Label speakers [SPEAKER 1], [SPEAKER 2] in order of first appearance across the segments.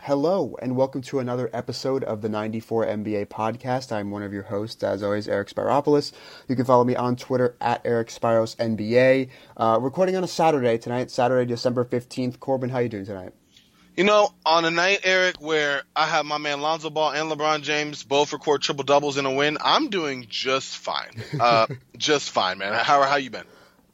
[SPEAKER 1] Hello, and welcome to another episode of the 94 NBA podcast. I'm one of your hosts, as always, Eric Spyropoulos. You can follow me on Twitter at Eric Spyros NBA. Uh, recording on a Saturday tonight, Saturday, December 15th. Corban, how you doing tonight?
[SPEAKER 2] You know, on a night, Eric, where I have my man Lonzo Ball and LeBron James both record triple doubles in a win, I'm doing just fine. Uh, just fine, man. How how you been?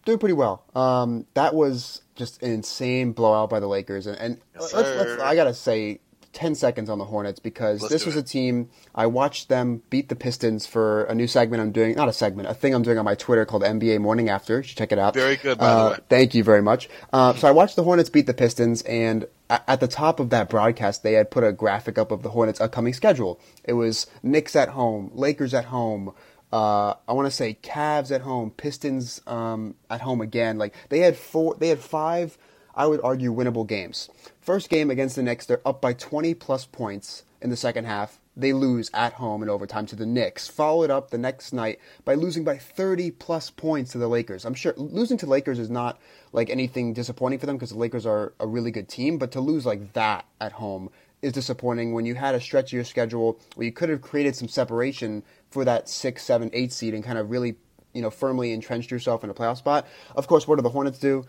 [SPEAKER 1] Doing pretty well. Um, that was just an insane blowout by the Lakers, and, and
[SPEAKER 2] Yes,
[SPEAKER 1] let's, let's. I gotta say, ten seconds on the Hornets because
[SPEAKER 2] Let's
[SPEAKER 1] this was
[SPEAKER 2] it.
[SPEAKER 1] a team I watched them beat the Pistons for a new segment I'm doing, not a segment, a thing I'm doing on my Twitter called NBA Morning After. You should check it out.
[SPEAKER 2] Very good, by the
[SPEAKER 1] Uh,
[SPEAKER 2] way.
[SPEAKER 1] Thank you very much. Uh, so I watched the Hornets beat the Pistons, and at the top of that broadcast, they had put a graphic up of the Hornets' upcoming schedule. It was Knicks at home, Lakers at home. Uh, I want to say Cavs at home, Pistons um, at home again. Like they had four, they had five. I would argue winnable games. First game against the Knicks, they're up by 20 plus points in the second half. They lose at home in overtime to the Knicks. Followed up the next night by losing by 30 plus points to the Lakers. I'm sure losing to Lakers is not like anything disappointing for them because the Lakers are a really good team, but to lose like that at home is disappointing when you had a stretch of your schedule where you could have created some separation for that six, seven, eight seed and kind of really, you know, firmly entrenched yourself in a playoff spot. Of course, what do the Hornets do?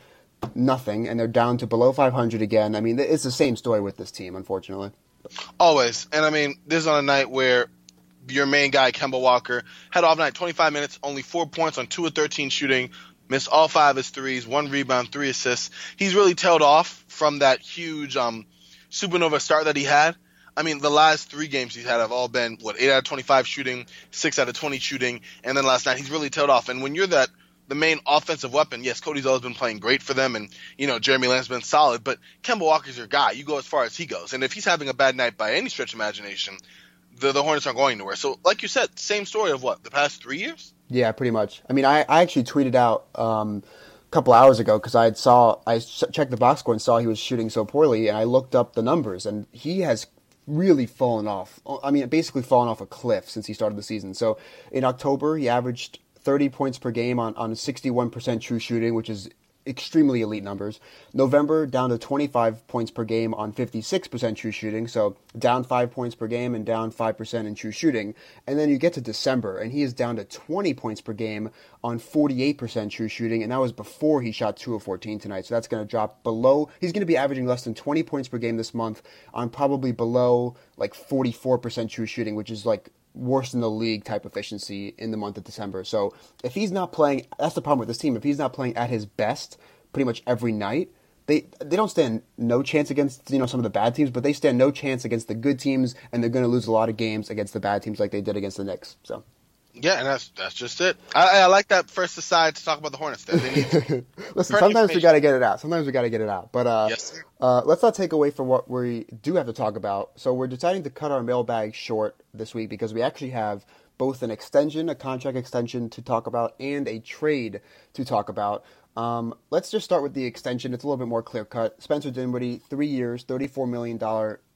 [SPEAKER 1] Nothing, and they're down to below 500 again. I mean, it's the same story with this team, unfortunately.
[SPEAKER 2] Always. And I mean, this is on a night where your main guy, Kemba Walker, had off night 25 minutes, only four points on 2 of 13 shooting, missed all five of his threes, one rebound, three assists. He's really tailed off from that huge um, supernova start that he had. I mean, the last three games he's had have all been, what, 8 out of 25 shooting, 6 out of 20 shooting, and then last night he's really tailed off. And when you're that, the main offensive weapon, yes, Cody's always been playing great for them, and, you know, Jeremy Lamb's been solid, but Kemba Walker's your guy. You go as far as he goes. And if he's having a bad night by any stretch of imagination, the, the Hornets aren't going anywhere. So, like you said, same story of what, the past three years?
[SPEAKER 1] Yeah, pretty much. I mean, I, I actually tweeted out um, a couple hours ago because I saw I checked the box score and saw he was shooting so poorly, and I looked up the numbers, and he has really fallen off. Uh, I mean, basically fallen off a cliff since he started the season. So in October, he averaged 30 points per game on on 61% true shooting, which is extremely elite numbers. November down to 25 points per game on 56% true shooting, so down 5 points per game and down 5% in true shooting. And then you get to December and he is down to 20 points per game on 48% true shooting and that was before he shot 2 of 14 tonight. So that's going to drop below he's going to be averaging less than 20 points per game this month on probably below like 44% true shooting, which is like worst in the league type efficiency in the month of December. So if he's not playing, that's the problem with this team. If he's not playing at his best pretty much every night, they they don't stand no chance against you know some of the bad teams, but they stand no chance against the good teams, and they're going to lose a lot of games against the bad teams like they did against the Knicks. So
[SPEAKER 2] Yeah, and that's that's just it. I, I like that first aside to talk about the Hornets. Then they need to.
[SPEAKER 1] listen, sometimes we got to get it out. Sometimes we got to get it out. But uh,
[SPEAKER 2] Yes,
[SPEAKER 1] uh, let's not take away from what we do have to talk about. So we're deciding to cut our mailbag short this week because we actually have both an extension, a contract extension to talk about, and a trade to talk about. Um, let's just start with the extension. It's a little bit more clear cut. Spencer Dinwiddie, three years, $34 million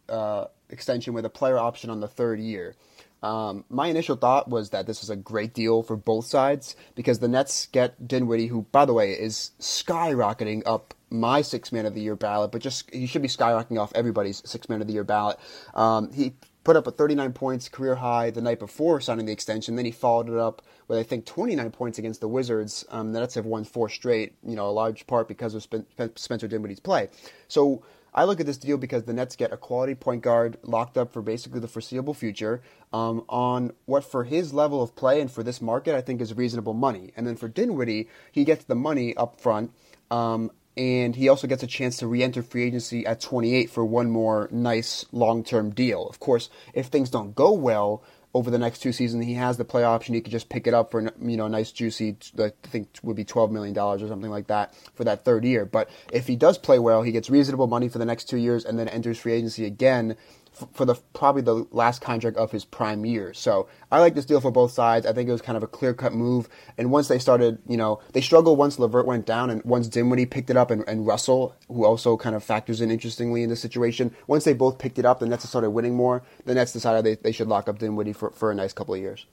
[SPEAKER 1] uh, extension with a player option on the third year. Um, my initial thought was that this was a great deal for both sides because the Nets get Dinwiddie, who, by the way, is skyrocketing up my six man of the year ballot, but just he should be skyrocketing off everybody's six man of the year ballot. Um, he put up a 39 points career high the night before signing the extension. Then he followed it up with I think 29 points against the Wizards. Um, the Nets have won four straight, you know, a large part because of Spen- Spencer Dinwiddie's play. So I look at this deal because the Nets get a quality point guard locked up for basically the foreseeable future um, on what, for his level of play and for this market, I think is reasonable money. And then for Dinwiddie, he gets the money up front. Um, and he also gets a chance to re-enter free agency at 28 for one more nice long-term deal. Of course, if things don't go well over the next two seasons, he has the play option. He could just pick it up for you know a nice juicy, I think would be 12 million dollars or something like that for that third year. But if he does play well, he gets reasonable money for the next two years, and then enters free agency again f- for the probably the last contract of his prime years. So I like this deal for both sides. I think it was kind of a clear cut move. And once they started, you know, they struggled once Levert went down, and once Dinwiddie picked it up, and, and Russell, who also kind of factors in interestingly in this situation. Once they both picked it up, the Nets started winning more. The Nets decided they, they should lock up Dinwiddie for, for a nice couple of years.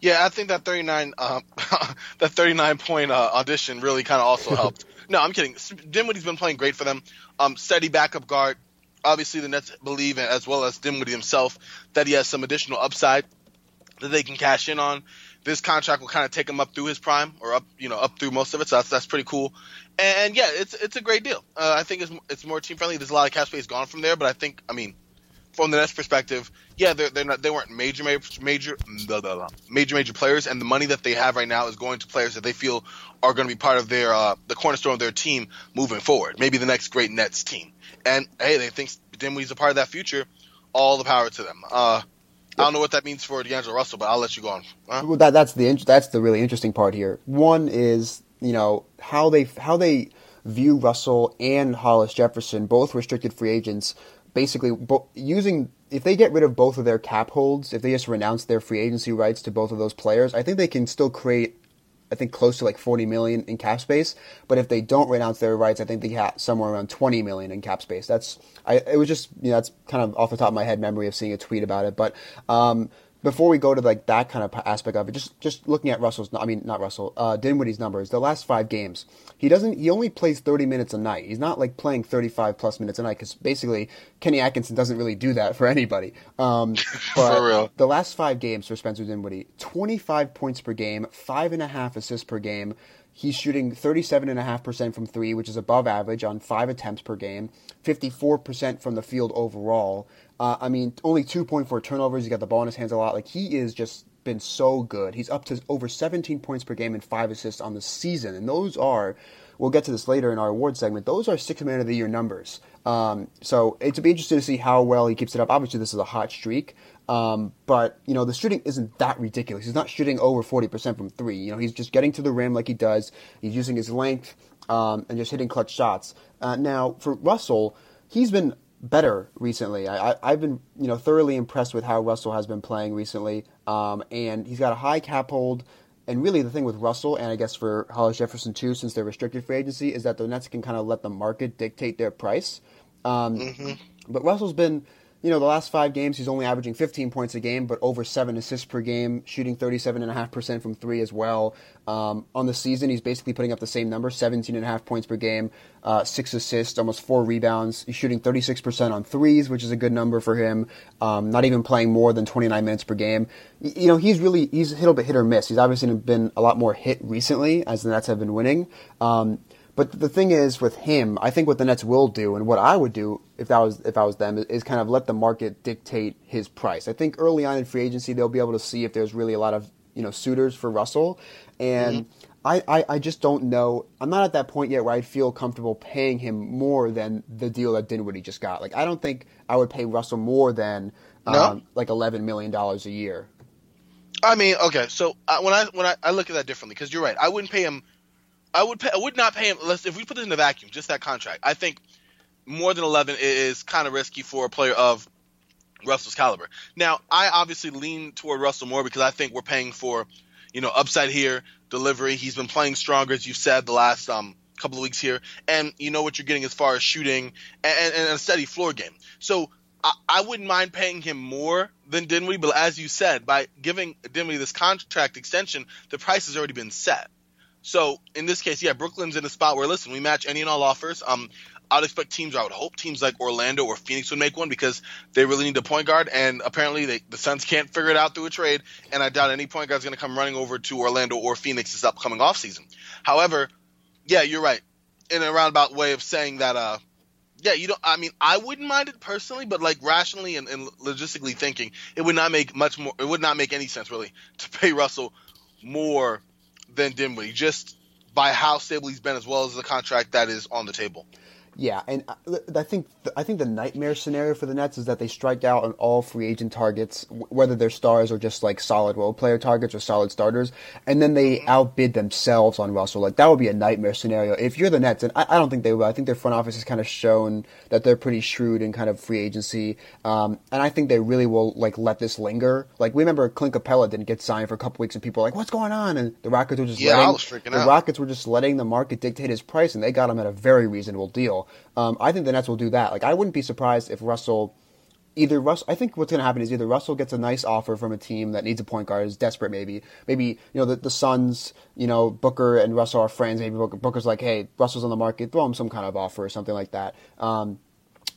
[SPEAKER 2] Yeah, I think that 39, um, that 39 point uh, audition really kind of also helped. no, I'm kidding. Dinwiddie's been playing great for them. Um, steady backup guard, obviously the Nets believe, as well as Dinwiddie himself, that he has some additional upside that they can cash in on. This contract will kind of take him up through his prime, or up, you know, up through most of it. So that's that's pretty cool. And, yeah, it's it's a great deal. Uh, I think it's it's more team friendly. There's a lot of cap space gone from there, but I think, I mean, from the Nets' perspective, yeah, they're, they're not they weren't major major major blah, blah, blah, major major players, and the money that they have right now is going to players that they feel are going to be part of their uh, the cornerstone of their team moving forward. Maybe the next great Nets team. And hey, they think Dinwiddie's a part of that future. All the power to them. Uh, I don't know what that means for D'Angelo Russell, but I'll let you go on.
[SPEAKER 1] Huh? Well, that, that's the that's the really interesting part here. One is you know how they how they view Russell and Hollis Jefferson, both restricted free agents, basically bo- using if they get rid of both of their cap holds, if they just renounce their free agency rights to both of those players, I think they can still create I think close to like 40 million in cap space. But if they don't renounce their rights, I think they have somewhere around 20 million in cap space. That's I it was just you know that's kind of off the top of my head memory of seeing a tweet about it. But um, before we go to like that kind of aspect of it, just just looking at Russell's, I mean not Russell, uh, Dinwiddie's numbers. The last five games, he doesn't, he only plays thirty minutes a night. He's not like playing thirty five plus minutes a night because basically Kenny Atkinson doesn't really do that for anybody. Um, but
[SPEAKER 2] for real,
[SPEAKER 1] the last five games for Spencer Dinwiddie, twenty five points per game, five and a half assists per game. He's shooting 37.5% from three, which is above average on five attempts per game, 54% from the field overall. Uh, I mean, only 2.4 turnovers. He's got the ball in his hands a lot. Like, he is just been so good. He's up to over 17 points per game and five assists on the season. And those are, we'll get to this later in our award segment, those are six man of the year numbers. Um, so it's be interesting to see how well he keeps it up. Obviously, this is a hot streak. Um, but, you know, the shooting isn't that ridiculous. He's not shooting over 40% from three. You know, he's just getting to the rim like he does. He's using his length um, and just hitting clutch shots. Uh, now, for Russell, he's been better recently. I, I, have been you know thoroughly impressed with how Russell has been playing recently, um, and he's got a high cap hold. And really, the thing with Russell, and I guess for Hollis Jefferson too, since they're restricted free agency, is that the Nets can kind of let the market dictate their price. Um, mm-hmm. But Russell's been you know, the last five games, he's only averaging 15 points a game, but over seven assists per game, shooting 37.5% from three as well. Um, on the season, he's basically putting up the same number 17.5 points per game, uh, six assists, almost four rebounds. He's shooting 36% on threes, which is a good number for him. Um, not even playing more than 29 minutes per game. You know, he's really, he's a little bit hit or miss. He's obviously been a lot more hit recently as the Nets have been winning. Um, but the thing is with him, I think what the Nets will do, and what I would do if that was if I was them, is kind of let the market dictate his price. I think early on in free agency they'll be able to see if there's really a lot of you know suitors for Russell, and mm-hmm. I, I, I just don't know. I'm not at that point yet where I'd feel comfortable paying him more than the deal that Dinwiddie just got. Like I don't think I would pay Russell more than um, no? like 11 million dollars a year.
[SPEAKER 2] I mean, okay, so uh, when I when I, I look at that differently, because you're right, I wouldn't pay him I would pay, I would not pay him. Let's if we put it in a vacuum, just that contract. I think more than eleven is kind of risky for a player of Russell's caliber. Now, I obviously lean toward Russell more because I think we're paying for, you know, upside here, delivery. He's been playing stronger, as you said, the last um, couple of weeks here, and you know what you're getting as far as shooting and, and a steady floor game. So I, I, wouldn't mind paying him more than Dinwiddie, but as you said, by giving Dinwiddie this contract extension, the price has already been set. So in this case, yeah, Brooklyn's in a spot where listen, we match any and all offers. Um, I'd expect teams, I would hope teams like Orlando or Phoenix would make one because they really need a point guard, and apparently they, the Suns can't figure it out through a trade, and I doubt any point guard is going to come running over to Orlando or Phoenix this upcoming offseason. However, yeah, you're right in a roundabout way of saying that. Uh, yeah, you don't. I mean, I wouldn't mind it personally, but like rationally and, and logistically thinking, it would not make much more. It would not make any sense really to pay Russell more than Dinwiddie, just by how stable he's been, as well as the contract that is on the table.
[SPEAKER 1] Yeah, and I think I think the nightmare scenario for the Nets is that they strike out on all free agent targets, whether they're stars or just like solid role player targets or solid starters, and then they mm-hmm. outbid themselves on Russell. Like that would be a nightmare scenario if you're the Nets, and I, I don't think they will. I think their front office has kind of shown that they're pretty shrewd in kind of free agency, um, and I think they really will like let this linger. Like we remember Clint Capela didn't get signed for a couple weeks, and people were like, "What's going on?" And the Rockets were just
[SPEAKER 2] yeah,
[SPEAKER 1] letting,
[SPEAKER 2] I was freaking
[SPEAKER 1] the
[SPEAKER 2] out.
[SPEAKER 1] Rockets were just letting the market dictate his price, and they got him at a very reasonable deal. Um, I think the Nets will do that. Like I wouldn't be surprised if Russell either Russ I think what's going to happen is either Russell gets a nice offer from a team that needs a point guard is desperate maybe. Maybe you know the the Suns you know Booker and Russell are friends. Maybe Booker, Booker's like hey Russell's on the market throw him some kind of offer or something like that. Um,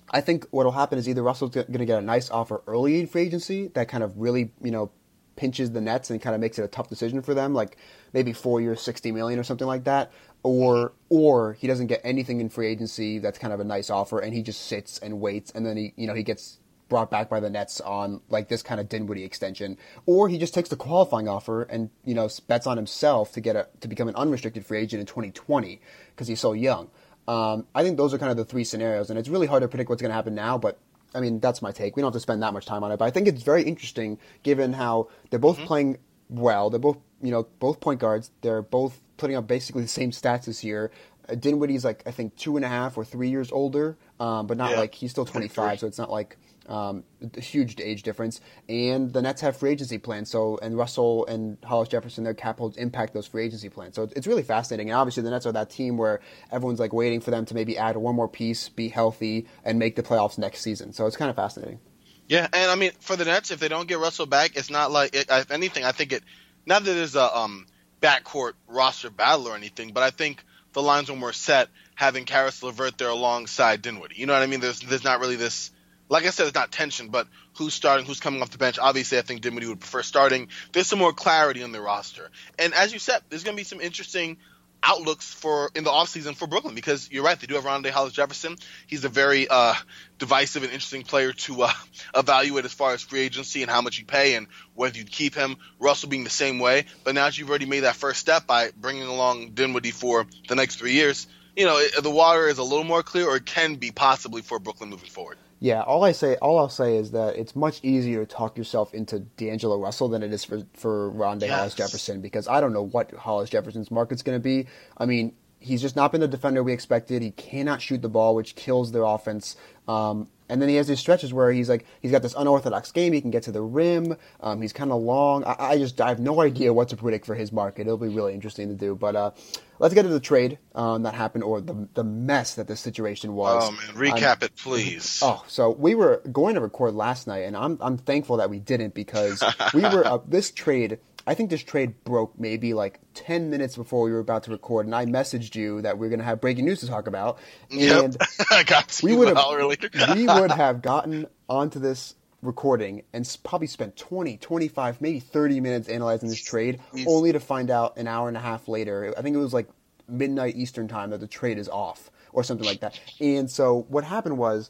[SPEAKER 1] I think what'll happen is either Russell's going to get a nice offer early in free agency that kind of really, you know, pinches the Nets and kind of makes it a tough decision for them, like maybe four years, sixty million or something like that, or or he doesn't get anything in free agency that's kind of a nice offer and he just sits and waits and then he you know he gets brought back by the Nets on like this kind of Dinwiddie extension, or he just takes the qualifying offer and you know bets on himself to get a to become an unrestricted free agent in 2020 because he's so young. Um, I think those are kind of the three scenarios, and it's really hard to predict what's going to happen now. But I mean, that's my take. We don't have to spend that much time on it, but I think it's very interesting given how they're both mm-hmm. playing well. They're both you know both point guards. They're both putting up basically the same stats this year. Uh, Dinwiddie's like I think two and a half or three years older, um, but not yeah. like he's still 25, so it's not like um, a huge age difference, and the Nets have free agency plans. So, and Russell and Hollis Jefferson, their cap holds impact those free agency plans. So it's really fascinating. And obviously, the Nets are that team where everyone's like waiting for them to maybe add one more piece, be healthy, and make the playoffs next season. So it's kind of fascinating.
[SPEAKER 2] Yeah, and I mean, for the Nets, if they don't get Russell back, it's not like it, if anything. I think it not that there's a um, backcourt roster battle or anything, but I think the lines are more set having Caris LeVert there alongside Dinwiddie. You know what I mean? There's there's not really this like I said, it's not tension, but who's starting, who's coming off the bench. Obviously, I think Dinwiddie would prefer starting. There's some more clarity on the roster. And as you said, there's going to be some interesting outlooks for in the offseason for Brooklyn because you're right, they do have Rondae Hollis Jefferson. He's a very uh, divisive and interesting player to uh, evaluate as far as free agency and how much you pay and whether you'd keep him. Russell being the same way. But now that you've already made that first step by bringing along Dinwiddie for the next three years, you know, the water is a little more clear or it can be possibly for Brooklyn moving forward.
[SPEAKER 1] Yeah, all I say, all I'll say is that it's much easier to talk yourself into D'Angelo Russell than it is for for Rondae yes. Hollis Jefferson because I don't know what Hollis Jefferson's market's going to be. I mean, he's just not been the defender we expected. He cannot shoot the ball, which kills their offense. Um, and then he has these stretches where he's like he's got this unorthodox game. He can get to the rim. Um, he's kind of long. I, I, just I have no idea what to predict for his market. It'll be really interesting to do. But uh, let's get to the trade um, that happened or the the mess that this situation was.
[SPEAKER 2] Oh man, recap I'm, it, please.
[SPEAKER 1] Oh, so we were going to record last night, and I'm I'm thankful that we didn't because we were this trade I think this trade broke maybe like 10 minutes before we were about to record, and I messaged you that we are going to have breaking news to talk about.
[SPEAKER 2] And yep. I got
[SPEAKER 1] we would have, we would have gotten onto this recording and probably spent 20, 25, maybe 30 minutes analyzing this trade, only to find out an hour and a half later. I think it was like midnight Eastern time that the trade is off or something like that. And so what happened was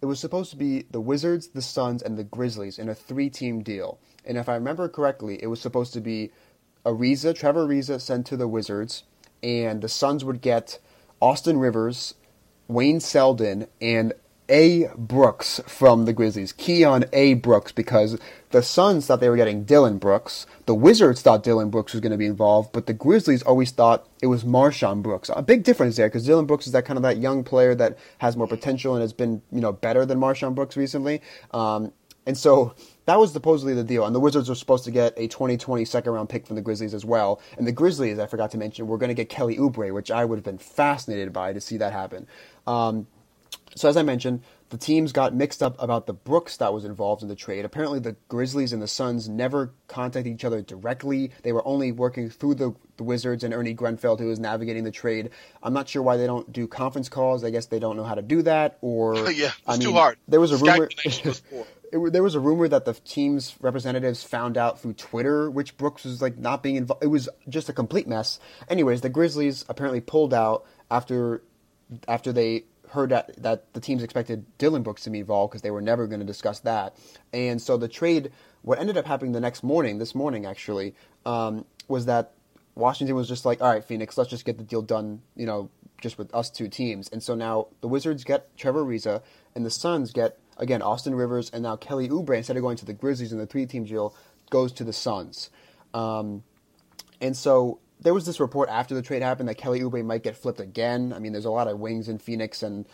[SPEAKER 1] it was supposed to be the Wizards, the Suns, and the Grizzlies in a three team deal. And if I remember correctly, it was supposed to be Ariza, Trevor Ariza sent to the Wizards, and the Suns would get Austin Rivers, Wayne Selden, and A. Brooks from the Grizzlies. Keon A. Brooks, because the Suns thought they were getting Dillon Brooks. The Wizards thought Dillon Brooks was going to be involved, but the Grizzlies always thought it was MarShon Brooks. A big difference there, because Dylan Brooks is that kind of that young player that has more potential and has been, you know, better than MarShon Brooks recently. Um, and so that was supposedly the deal. And the Wizards were supposed to get a 2020 second round pick from the Grizzlies as well. And the Grizzlies, I forgot to mention, were going to get Kelly Oubre, which I would have been fascinated by to see that happen. Um, so as I mentioned, the teams got mixed up about the Brooks that was involved in the trade. Apparently, the Grizzlies and the Suns never contacted each other directly. They were only working through the, the Wizards and Ernie Grunfeld, who was navigating the trade. I'm not sure why they don't do conference calls. I guess they don't know how to do that, or
[SPEAKER 2] yeah, it's I mean, too hard.
[SPEAKER 1] There was a rumor. it, there was a rumor that the team's representatives found out through Twitter which Brooks was like not being involved. It was just a complete mess. Anyways, the Grizzlies apparently pulled out after after they heard that, that the teams expected Dillon Brooks to be involved because they were never going to discuss that. And so the trade, what ended up happening the next morning, this morning actually, um, was that Washington was just like, all right, Phoenix, let's just get the deal done, you know, just with us two teams. And so now the Wizards get Trevor Ariza and the Suns get again Austin Rivers and now Kelly Oubre instead of going to the Grizzlies and the three team deal goes to the Suns. Um, and so there was this report after the trade happened that Kelly Oubre might get flipped again. I mean, there's a lot of wings in Phoenix, and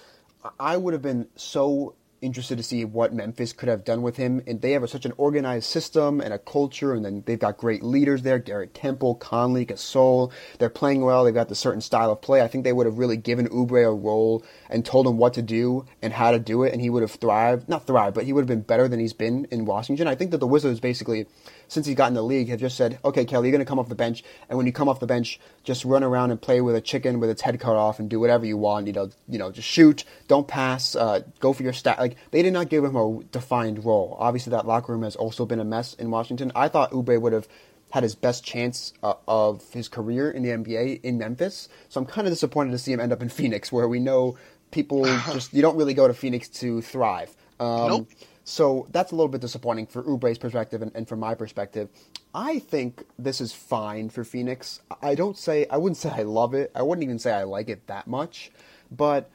[SPEAKER 1] I would have been so interested to see what Memphis could have done with him. And they have a, such an organized system and a culture, and then they've got great leaders there: Garrett Temple, Conley, Gasol. They're playing well. They've got the certain style of play. I think they would have really given Oubre a role and told him what to do and how to do it, and he would have thrived. Not thrived, but he would have been better than he's been in Washington. I think that the Wizards basically since he's gotten the league, have just said, okay, Kelly, you're going to come off the bench, and when you come off the bench, just run around and play with a chicken with its head cut off and do whatever you want. You know, you know, just shoot, don't pass, uh, go for your stat. Like they did not give him a defined role. Obviously, that locker room has also been a mess in Washington. I thought Oubre would have had his best chance uh, of his career in the NBA in Memphis. So I'm kind of disappointed to see him end up in Phoenix, where we know people just you don't really go to Phoenix to thrive. Um,
[SPEAKER 2] Nope.
[SPEAKER 1] So that's a little bit disappointing for Oubre's perspective and, and from my perspective. I think this is fine for Phoenix. I don't say I wouldn't say I love it. I wouldn't even say I like it that much. But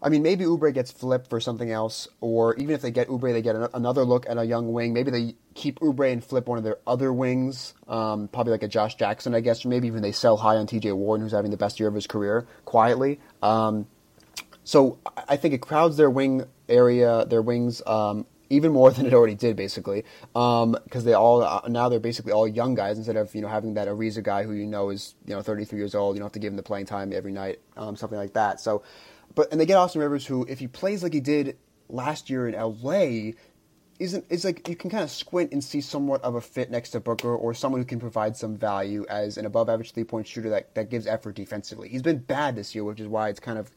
[SPEAKER 1] I mean, maybe Oubre gets flipped for something else, or even if they get Oubre, they get an- another look at a young wing. Maybe they keep Oubre and flip one of their other wings, um, probably like a Josh Jackson, I guess. Or maybe even they sell high on T.J. Warren, who's having the best year of his career quietly. Um, so I- I think it crowds their wing area, their wings, um, even more than it already did, basically, because they all uh, now they're basically all young guys instead of you know having that Ariza guy who you know is you know 33 years old. You don't have to give him the playing time every night, um, something like that. So, but and they get Austin Rivers, who if he plays like he did last year in LA, isn't is like you can kind of squint and see somewhat of a fit next to Booker or someone who can provide some value as an above average three point shooter that, that gives effort defensively. He's been bad this year, which is why it's kind of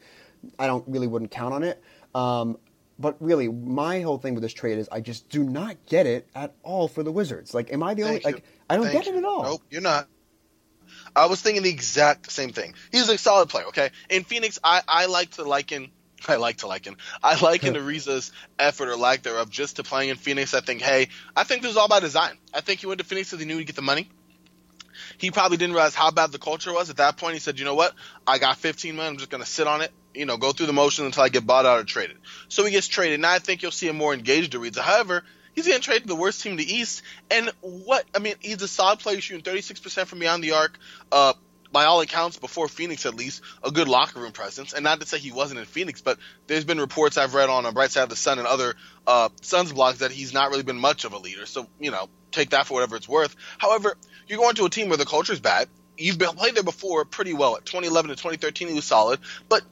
[SPEAKER 1] I don't really wouldn't count on it. Um, but really, my whole thing with this trade is I just do not get it at all for the Wizards. Like, am I the only
[SPEAKER 2] you.
[SPEAKER 1] like I don't
[SPEAKER 2] Thank
[SPEAKER 1] get
[SPEAKER 2] you.
[SPEAKER 1] it at all?
[SPEAKER 2] Nope, you're not. I was thinking the exact same thing. He's a solid player, okay? In Phoenix, I, I like to liken I like to liken. I liken Ariza's effort or lack thereof just to playing in Phoenix. I think, hey, I think this is all by design. I think he went to Phoenix because he knew he'd get the money. He probably didn't realize how bad the culture was. At that point, he said, you know what? I got 15 million. I'm just going to sit on it, you know, go through the motions until I get bought out or traded. So he gets traded. Now I think you'll see a more engaged Ariza. However, he's getting traded to the worst team in the East. And what, I mean, he's a solid player shooting 36% from beyond the arc. Uh, by all accounts, before Phoenix at least, a good locker room presence. And not to say he wasn't in Phoenix, but there's been reports I've read on a Bright Side of the Sun and other uh, Suns blogs that he's not really been much of a leader. So, you know, take that for whatever it's worth. However, you're going to a team where the culture's bad. You've been played there before pretty well. At 2011 to 2013, he was solid, but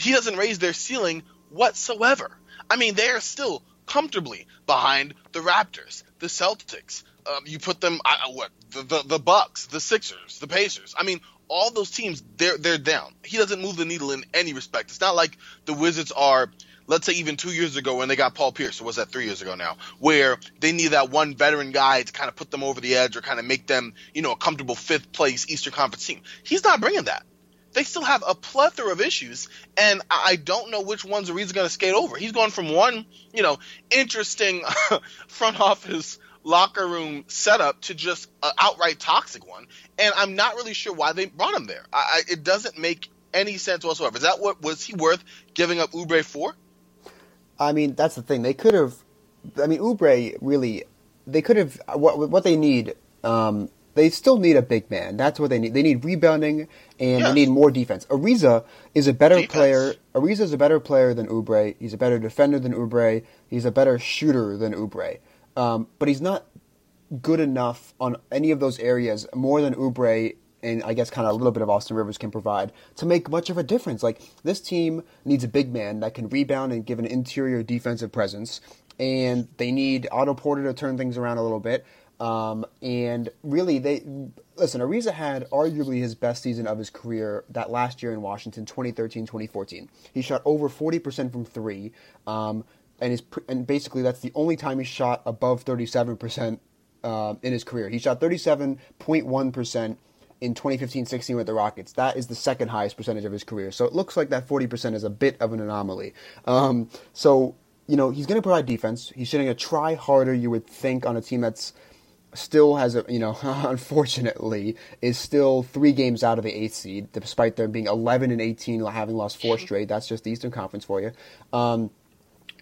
[SPEAKER 2] he doesn't raise their ceiling whatsoever. I mean, they are still comfortably behind the Raptors, the Celtics. Um, you put them, what the, the the Bucks, the Sixers, the Pacers. I mean, all those teams, they're they're down. He doesn't move the needle in any respect. It's not like the Wizards are, let's say, even two years ago when they got Paul Pierce, or was that three years ago now, where they need that one veteran guy to kind of put them over the edge or kind of make them, you know, a comfortable fifth place Eastern Conference team. He's not bringing that. They still have a plethora of issues, and I don't know which ones Ariza's going to skate over. He's going from one, you know, interesting front office locker room setup to just an outright toxic one, and I'm not really sure why they brought him there. I, it doesn't make any sense whatsoever. Is that what was he worth giving up Oubre for?
[SPEAKER 1] I mean, that's the thing. They could have. I mean, Oubre really. They could have. What what they need. Um, they still need a big man. That's what they need. They need rebounding and they need more defense. Ariza is a better
[SPEAKER 2] Defense.
[SPEAKER 1] player. Ariza is a better player than Oubre. He's a better defender than Oubre. He's a better shooter than Oubre. Um, but he's not good enough on any of those areas more than Oubre and I guess kind of a little bit of Austin Rivers can provide to make much of a difference. Like this team needs a big man that can rebound and give an interior defensive presence, and they need Otto Porter to turn things around a little bit. Um, and really, they listen. Ariza had arguably his best season of his career that last year in Washington, 2013-2014. He shot over 40% from three, um, and his and basically that's the only time he shot above 37% uh, in his career. He shot 37.1% in 2015-16 with the Rockets. That is the second highest percentage of his career. So it looks like that 40% is a bit of an anomaly. Um, so, you know, he's going to provide defense. He's going to try harder, you would think, on a team that's still has a, you know, unfortunately, is still three games out of the eighth seed, despite them being 11 and 18, having lost four straight. That's just the Eastern Conference for you. Um,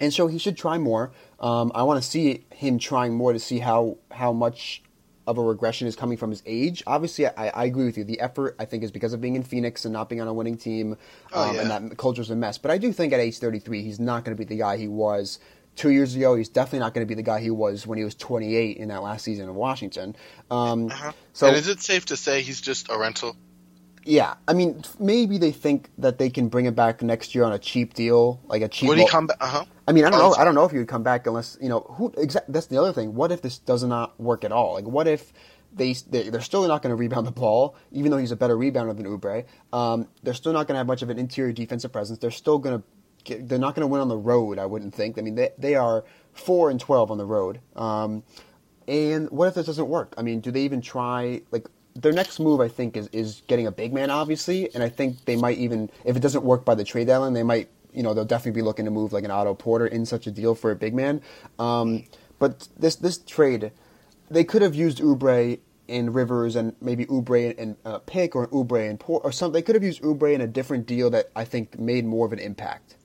[SPEAKER 1] and so he should try more. Um, I want to see him trying more to see how how much of a regression is coming from his age. Obviously, I, I agree with you. The effort, I think, is because of being in Phoenix and not being on a winning team, um,
[SPEAKER 2] Oh, yeah.
[SPEAKER 1] and that culture's a mess. But I do think at age 33, he's not going to be the guy he was two years ago. He's definitely not going to be the guy he was when he was 28 in that last season in Washington. Um,
[SPEAKER 2] Uh-huh.
[SPEAKER 1] So
[SPEAKER 2] and is it safe to say he's just a rental?
[SPEAKER 1] yeah, I mean, maybe they think that they can bring him back next year on a cheap deal, like a cheap.
[SPEAKER 2] Would he
[SPEAKER 1] lo-
[SPEAKER 2] come back? Uh huh.
[SPEAKER 1] I mean, I don't
[SPEAKER 2] Oh,
[SPEAKER 1] know. I don't know if he would come back unless you know who. Exact. That's the other thing. What if this does not work at all? Like, what if they, they they're still not going to rebound the ball, even though he's a better rebounder than Oubre. Um, they're still not going to have much of an interior defensive presence. They're still going to they're not going to win on the road. I wouldn't think. I mean, they they are four and twelve on the road. Um, and what if this doesn't work? I mean, do they even try? Like their next move, I think, is is getting a big man, obviously, and I think they might even if it doesn't work by the trade deadline, they might. You know, they'll definitely be looking to move like an Otto Porter in such a deal for a big man. Um, but this this trade, they could have used Oubre and Rivers and maybe Oubre and uh, Pick or Oubre and Port or something. They could have used Oubre in a different deal that I think made more of an impact.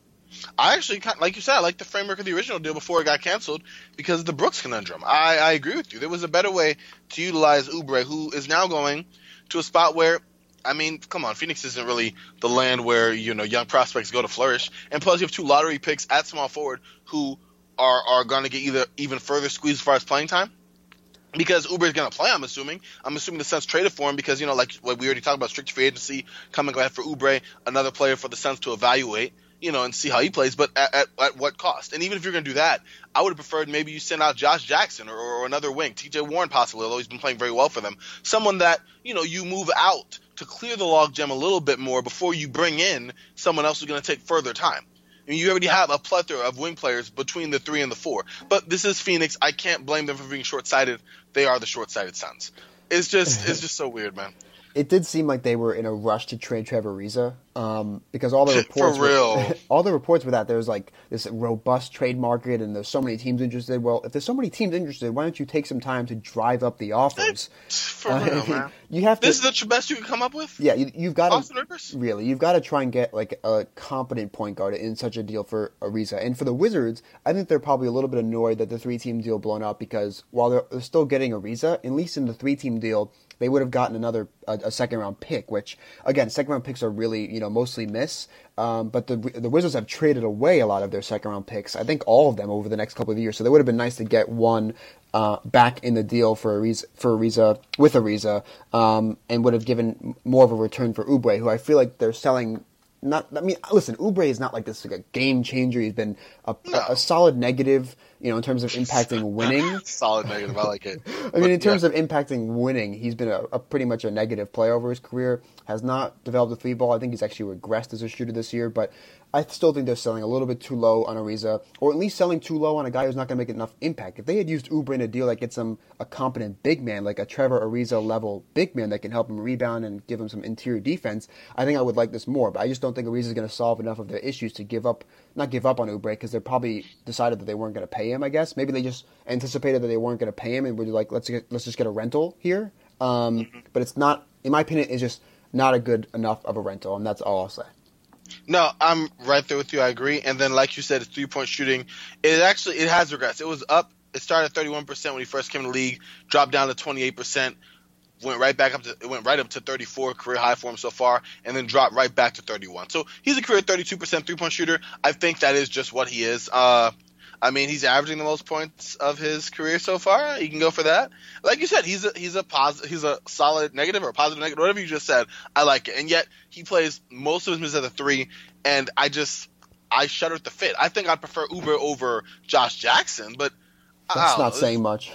[SPEAKER 2] I actually, like you said, I like the framework of the original deal before it got canceled because of the Brooks conundrum. I, I agree with you. There was a better way to utilize Oubre, who is now going to a spot where, I mean, come on, Phoenix isn't really the land where you know young prospects go to flourish. And plus, you have two lottery picks at small forward who are are going to get either even further squeezed as far as playing time. Because Oubre is going to play, I'm assuming. I'm assuming the Suns traded for him because you know, like what we already talked about, strict free agency coming ahead for Oubre, another player for the Suns to evaluate you know, and see how he plays, but at, at, at what cost? And even if you're going to do that, I would have preferred maybe you send out Josh Jackson or, or another wing, TJ Warren possibly, although he's been playing very well for them. Someone that, you know, you move out to clear the logjam a little bit more before you bring in someone else who's going to take further time. I mean, you already have a plethora of wing players between the three and the four. But this is Phoenix. I can't blame them for being short sighted. They are the short sighted Suns. It's just it's just so weird, man.
[SPEAKER 1] It did seem like they were in a rush to trade Trevor Ariza um, because all the
[SPEAKER 2] For
[SPEAKER 1] reports,
[SPEAKER 2] real.
[SPEAKER 1] Were, all the reports were that there's like this robust trade market and there's so many teams interested. Well, if there's so many teams interested, why don't you take some time to drive up the offers?
[SPEAKER 2] For
[SPEAKER 1] Uh,
[SPEAKER 2] real, man.
[SPEAKER 1] You have to.
[SPEAKER 2] This is the best you can come up with?
[SPEAKER 1] yeah, you, you've got
[SPEAKER 2] Austin
[SPEAKER 1] to
[SPEAKER 2] Rivers?
[SPEAKER 1] really. You've got to try and get like a competent point guard in such a deal for Ariza. And for the Wizards, I think they're probably a little bit annoyed that the three-team deal blown up because while they're, they're still getting Ariza, at least in the three-team deal, they would have gotten another a, a second round pick, which again, second round picks are really you know mostly miss. Um, but the the Wizards have traded away a lot of their second round picks. I think all of them over the next couple of years. So they would have been nice to get one uh, back in the deal for Ariza, for Ariza with Ariza, um, and would have given more of a return for Oubre, who I feel like they're selling. Not, I mean, listen, Oubre is not like this like a game changer. He's been a,
[SPEAKER 2] No.
[SPEAKER 1] a, solid negative, you know, in terms of impacting winning.
[SPEAKER 2] Solid negative. I like it.
[SPEAKER 1] I mean, in terms of impacting winning, he's been a, a pretty much a negative player over his career. Has not developed a three ball. I think he's actually regressed as a shooter this year, but I still think they're selling a little bit too low on Ariza, or at least selling too low on a guy who's not going to make enough impact. If they had used Oubre in a deal that gets him a competent big man, like a Trevor Ariza level big man that can help him rebound and give him some interior defense, I think I would like this more. But I just don't think Ariza is going to solve enough of their issues to give up, not give up on Oubre, because they probably decided that they weren't going to pay him. I guess maybe they just anticipated that they weren't going to pay him and were like, let's get, let's just get a rental here. Um, But it's not, in my opinion, it's just not a good enough of a rental, and that's all I'll say.
[SPEAKER 2] No, I'm right there with you. I agree. And then, like you said, three point shooting. It actually it has regressed. It was up. It started at 31 percent when he first came to the league, dropped down to 28 percent, went right back up to it went right up to 34 career high for him so far, and then dropped right back to 31. So he's a career 32 percent three point shooter. I think that is just what he is. Uh, I mean, he's averaging the most points of his career so far. You can go for that. Like you said, he's a he's a positive, he's a solid negative or positive negative, whatever you just said. I like it, and yet he plays most of his minutes at the three, and I just I shudder at the fit. I think I'd prefer Oubre over Josh Jackson, but
[SPEAKER 1] That's not
[SPEAKER 2] know.
[SPEAKER 1] saying much.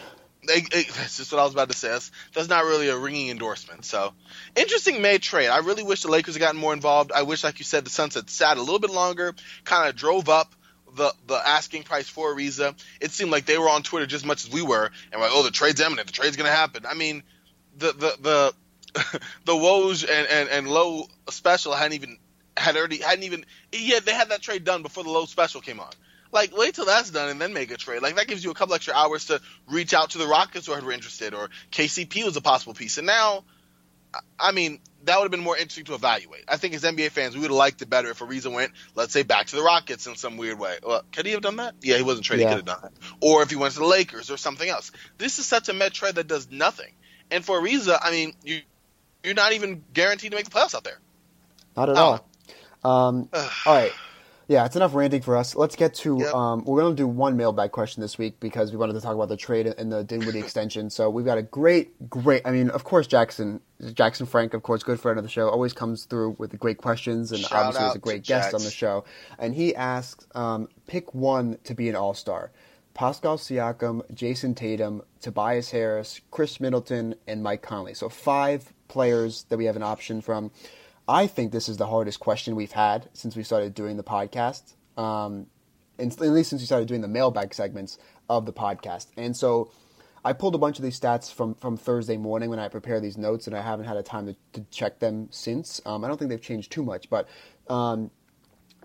[SPEAKER 2] It- it- that's just what I was about to say. That's, that's not really a ringing endorsement. So, interesting May trade. I really wish the Lakers had gotten more involved. I wish, like you said, the Suns had sat a little bit longer, kind of drove up the the asking price for Ariza. It seemed like they were on Twitter just as much as we were, and like, oh, the trade's imminent. The trade's going to happen. I mean, the the the the Woj and, and and Lowe special hadn't even had already hadn't even yeah they had that trade done before the Lowe special came on. Like, wait till that's done and then make a trade. Like, that gives you a couple extra hours to reach out to the Rockets who were interested, or KCP was a possible piece. And now, I- I mean, that would have been more interesting to evaluate. I think as NBA fans, we would have liked it better if Ariza went, let's say, back to the Rockets in some weird way. Well, could he have done that? Yeah, he wasn't traded. Yeah. He could have done it. Or if he went to the Lakers or something else. This is such a Met trade that does nothing. And for Ariza, I mean, you you're not even guaranteed to make the playoffs out there.
[SPEAKER 1] Not at all. Um, all right. Yeah, it's enough ranting for us. Let's get to. Yep. Um, we're going to do one mailbag question this week because we wanted to talk about the trade and the Dinwiddie extension. So we've got a great, great. I mean, of course, Jackson, Jackson Frank, of course, good friend of the show, always comes through with great questions and
[SPEAKER 2] Shout
[SPEAKER 1] obviously is a great guest Jax. on the show. And he asks, um, pick one to be an All Star. Pascal Siakam, Jayson Tatum, Tobias Harris, Khris Middleton, and Mike Conley. So five players that we have an option from. I think this is the hardest question we've had since we started doing the podcast, um, and at least since we started doing the mailbag segments of the podcast. And so I pulled a bunch of these stats from, from Thursday morning when I prepared these notes, and I haven't had a time to, to check them since. Um, I don't think they've changed too much, but um,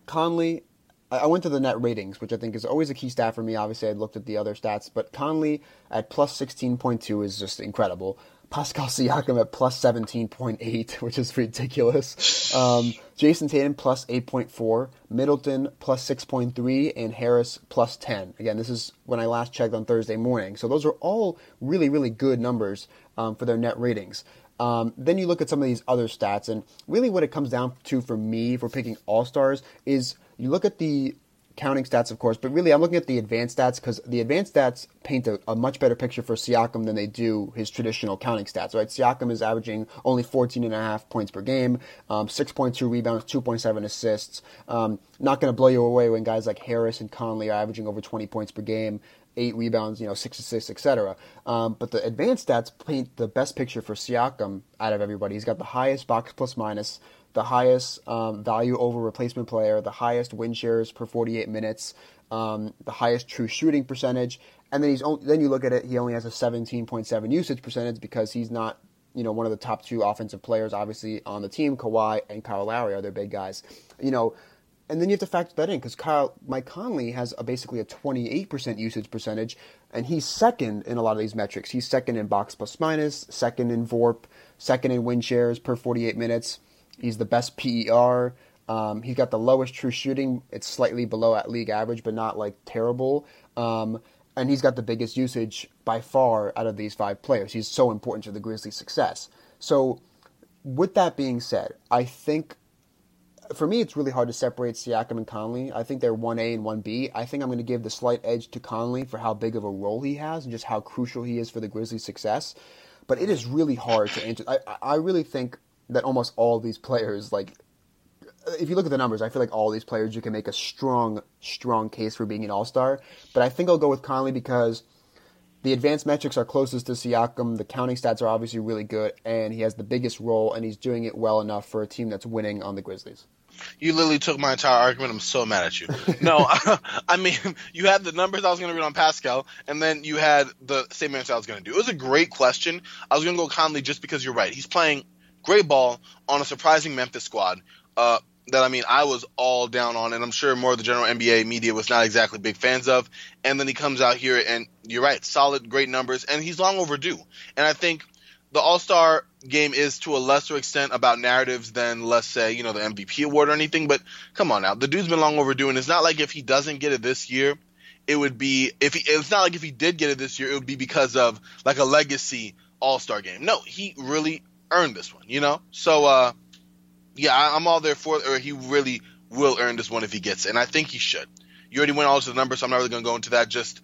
[SPEAKER 1] Conley, I went to the net ratings, which I think is always a key stat for me. Obviously, I looked at the other stats, but Conley at plus 16.2 is just incredible. Pascal Siakam at plus 17.8, which is ridiculous. Um, Jayson Tatum plus 8.4, Middleton plus 6.3, and Harris plus 10. Again, this is when I last checked on Thursday morning. So those are all really, really good numbers um, for their net ratings. Um, then you look at some of these other stats, and really what it comes down to for me for picking all stars is you look at the counting stats, of course, but really I'm looking at the advanced stats because the advanced stats paint a, a, much better picture for Siakam than they do his traditional counting stats, right? Siakam is averaging only 14 and a half points per game, um, 6.2 rebounds, 2.7 assists. Um, not going to blow you away when guys like Harris and Conley are averaging over 20 points per game. Eight rebounds, you know, six assists, etc. Um, but the advanced stats paint the best picture for Siakam out of everybody. He's got the highest box plus minus, the highest um, value over replacement player, the highest win shares per 48 minutes, um, the highest true shooting percentage, and then he's only, then you look at it, he only has a 17.7 usage percentage because he's not you know one of the top two offensive players obviously on the team. Kawhi and Kyle Lowry are their big guys. You know. And then you have to factor that in because Kyle Mike Conley has a, basically a 28% usage percentage, and he's second in a lot of these metrics. He's second in box plus minus, second in VORP, second in win shares per 48 minutes. He's the best PER. Um, he's got the lowest true shooting. It's slightly below at league average, but not like terrible. Um, and he's got the biggest usage by far out of these five players. He's so important to the Grizzlies' success. So, with that being said, I think for me it's really hard to separate Siakam and Conley. I think they're one A and one B. I think I'm going to give the slight edge to Conley for how big of a role he has and just how crucial he is for the Grizzlies' success. But it is really hard to answer. I, I really think that almost all these players, like, if you look at the numbers, I feel like all these players you can make a strong, strong case for being an all star. But I think I'll go with Conley because the advanced metrics are closest to Siakam. The counting stats are obviously really good, and he has the biggest role, and he's doing it well enough for a team that's winning on the Grizzlies.
[SPEAKER 2] You literally took my entire argument. I'm so mad at you. No, I mean, you had the numbers I was going to read on Pascal, and then you had the same answer I was going to do. It was a great question. I was going to go Conley just because you're right. He's playing great ball on a surprising Memphis squad. Uh, that I mean, I was all down on, and I'm sure more of the general NBA media was not exactly big fans of. And then he comes out here, and you're right, solid, great numbers, and he's long overdue. And I think the All Star game is to a lesser extent about narratives than, let's say, you know, the MVP award or anything. But come on now, the dude's been long overdue, and it's not like if he doesn't get it this year, it would be if he. It's not like if he did get it this year, it would be because of like a legacy All Star game. No, he really earned this one, you know? So, uh, yeah, I, am all there for or he really will earn this one if he gets it, and I think he should. You already went all to the numbers, so I'm not really to go into that. Just,